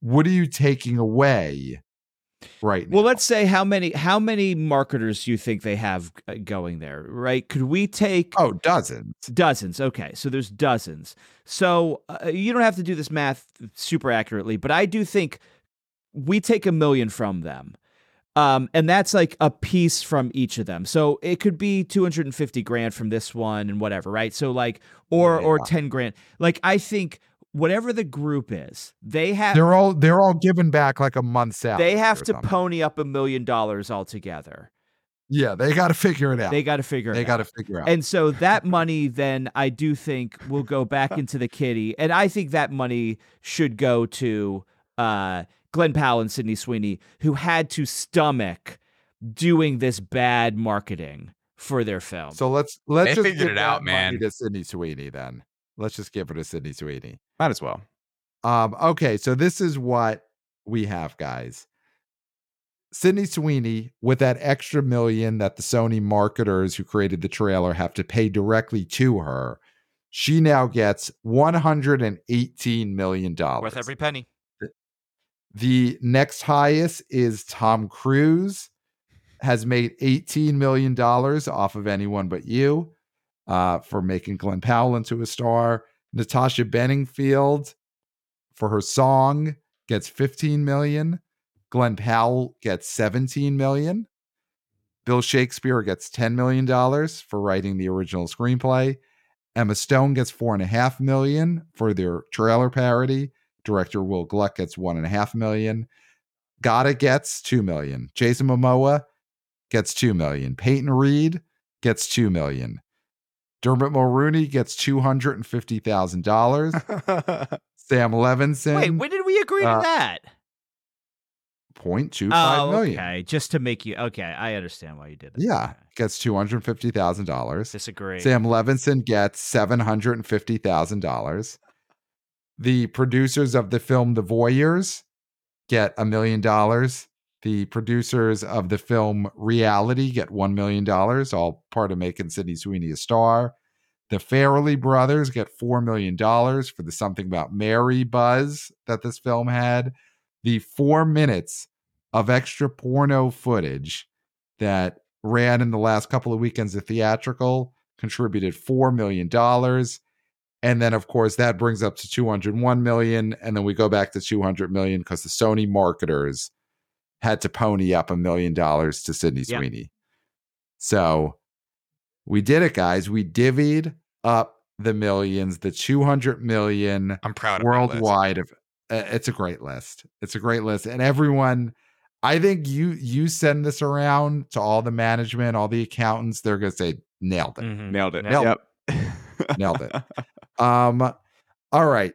What are you taking away right now? Well, let's say how many how many marketers do you think they have uh, going there, right? Could we take oh, dozens. dozens? Okay, so there's dozens. So uh, you don't have to do this math super accurately, but I do think we take a million from them. Um, and that's like a piece from each of them. So it could be 250 grand from this one and whatever, right? So like or or 10 grand. Like I think whatever the group is, they have They're all they're all given back like a month's out. they have to something. pony up a million dollars altogether. Yeah, they got to figure it out. They got to figure it out. They got to figure it out. And so that money then I do think will go back into the kitty. And I think that money should go to uh, Glen Powell and Sydney Sweeney, who had to stomach doing this bad marketing for their film. so let's let's They just figured give it out, man. To Sydney Sweeney, then let's just give it to Sydney Sweeney. Might as well. Um, okay, so this is what we have, guys. Sydney Sweeney, with that extra million that the Sony marketers who created the trailer have to pay directly to her, she now gets $118 million. Worth every penny. The next highest is Tom Cruise, has made $18 million off of anyone but you uh, for making Glen Powell into a star. Natasha Bedingfield for her song gets 15 million. Glen Powell gets 17 million. Bill Shakespeare gets $10 million for writing the original screenplay. Emma Stone gets four and a half million for their trailer parody. Director Will Gluck gets one and a half million. Gata gets two million. Jason Momoa gets two million. Peyton Reed gets two million. Dermot Mulroney gets two hundred and fifty thousand dollars. Sam Levinson, Wait, when did we agree uh, to that? point two five Oh, million. okay. Just to make you okay. I understand why you did it. Yeah, Okay. gets two hundred fifty thousand dollars. Disagree. Sam Levinson gets seven hundred and fifty thousand dollars. The producers of the film The Voyeurs get a million dollars. The producers of the film Reality get one million dollars, all part of making Sydney Sweeney a star. The Farrelly brothers get four million dollars for the something about Mary buzz that this film had. The four minutes of extra porno footage that ran in the last couple of weekends of theatrical contributed $4 million. And then, of course, that brings up to 201 million. And then we go back to 200 million because the Sony marketers had to pony up a million dollars to Sydney Yeah. Sweeney. So we did it, guys. We divvied up the millions, the 200 million I'm proud of my worldwide of uh, it's a great list it's a great list and everyone i think you you send this around to all the management all the accountants they're gonna say nailed it Mhm. Nailed it. Nailed Yep. Nailed it. um all right.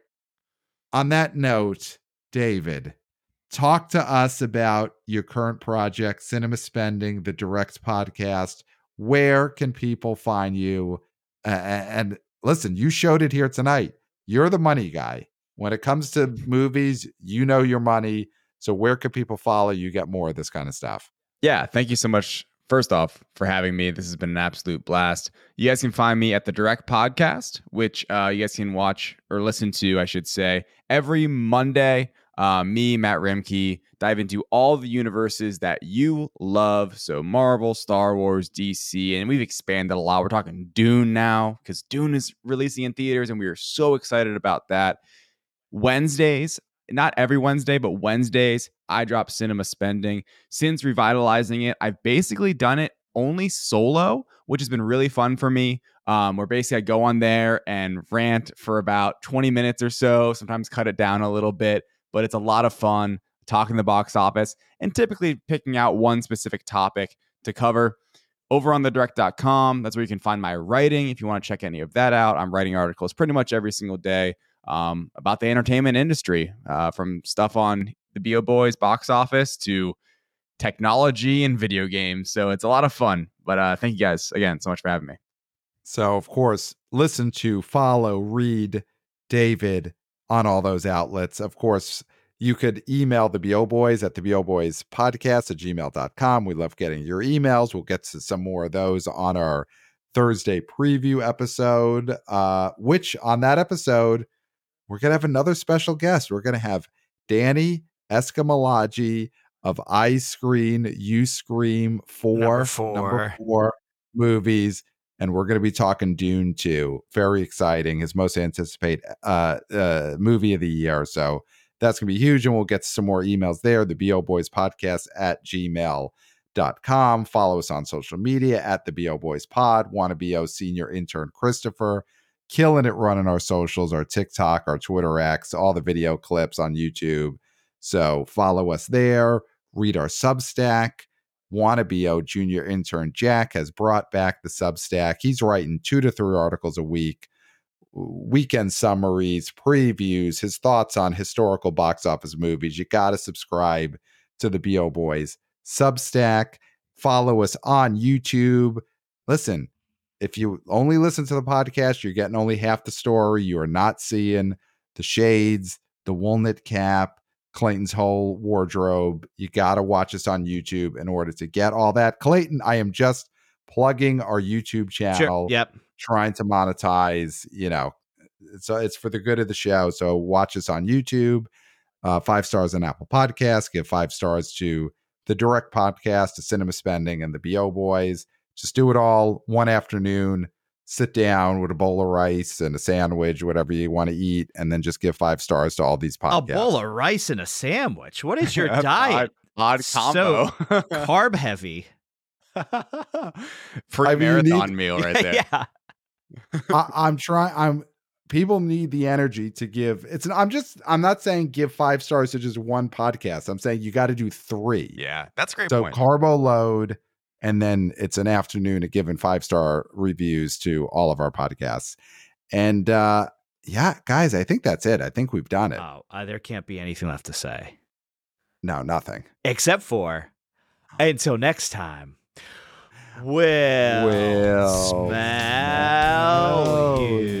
On that note david talk to us about your current project cinema spending the direct podcast. Where can people find you? A- and listen you showed it here tonight. You're the money guy. When it comes to movies you know your money. So where can people follow you get more of this kind of stuff? Yeah, thank you so much. First off, for having me. This has been an absolute blast. You guys can find me at the Direct Podcast, which uh, you guys can watch or listen to, I should say, every Monday. Uh, me, Matt Roembke, dive into all the universes that you love. So Marvel, Star Wars, DC, and we've expanded a lot. We're talking Dune now because Dune is releasing in theaters, and we are so excited about that. Wednesdays, not every Wednesday, but Wednesdays, I drop cinema spending. Since revitalizing it, I've basically done it only solo, which has been really fun for me. Um, where basically I go on there and rant for about 20 minutes or so, sometimes cut it down a little bit, but it's a lot of fun talking the box office and typically picking out one specific topic to cover. over on the direct.com. That's where you can find my writing if you want to check any of that out. I'm writing articles pretty much every single day um, about the entertainment industry, uh, from stuff on the BO Boys box office to technology and video games. So it's a lot of fun. But uh, thank you guys again so much for having me. So, of course, listen to, follow, read David on all those outlets. Of course, you could email the BO Boys at the BO Boys podcast at gmail.com. We love getting your emails. We'll get to some more of those on our Thursday preview episode, uh, which on that episode, we're going to have another special guest. We're going to have Danny Escamilaggi of I Screen, You Scream 4, Number four. number four movies and we're going to be talking Dune 2. Very exciting. His most anticipated uh, uh, movie of the year. So that's going to be huge. And we'll get some more emails there. The BO Boys podcast at gmail.com. Follow us on social media at the BO Boys pod. WannaBO senior intern Christopher. Killing it running our socials, our TikTok, our Twitter X, all the video clips on YouTube. So follow us there. Read our Substack WannaBO junior intern Jack has brought back the Substack. He's writing two to three articles a week, weekend summaries, previews, his thoughts on historical box office movies. You got to subscribe to the BO Boys Substack. Follow us on YouTube. Listen, if you only listen to the podcast, you're getting only half the story. You are not seeing the shades, the wool knit cap, Clayton's whole wardrobe. You got to watch us on YouTube in order to get all that. Clayton, I am just plugging our YouTube channel, Sure. Yep. trying to monetize, you know, so it's for the good of the show. So watch us on YouTube, uh, five stars on Apple Podcasts, give five stars to the direct podcast, to Cinema Spending, and the BO Boys. Just do it all one afternoon. Sit down with a bowl of rice and a sandwich, whatever you want to eat, and then just give five stars to all these podcasts. A bowl of rice and a sandwich. What is your diet? Odd So combo. So carb heavy. Pre I mean, you need- marathon meal right there. yeah. I, I'm trying. I'm people need the energy to give. It's. I'm just. I'm not saying give five stars to just one podcast. I'm saying you got to do three. Yeah, that's a great So point. carbo load, and then it's an afternoon of giving five star reviews to all of our podcasts. And uh yeah, guys, I think that's it. I think we've done it. Oh, uh, there can't be anything left to say No, nothing. except for until next time. We'll, Will smell smell you,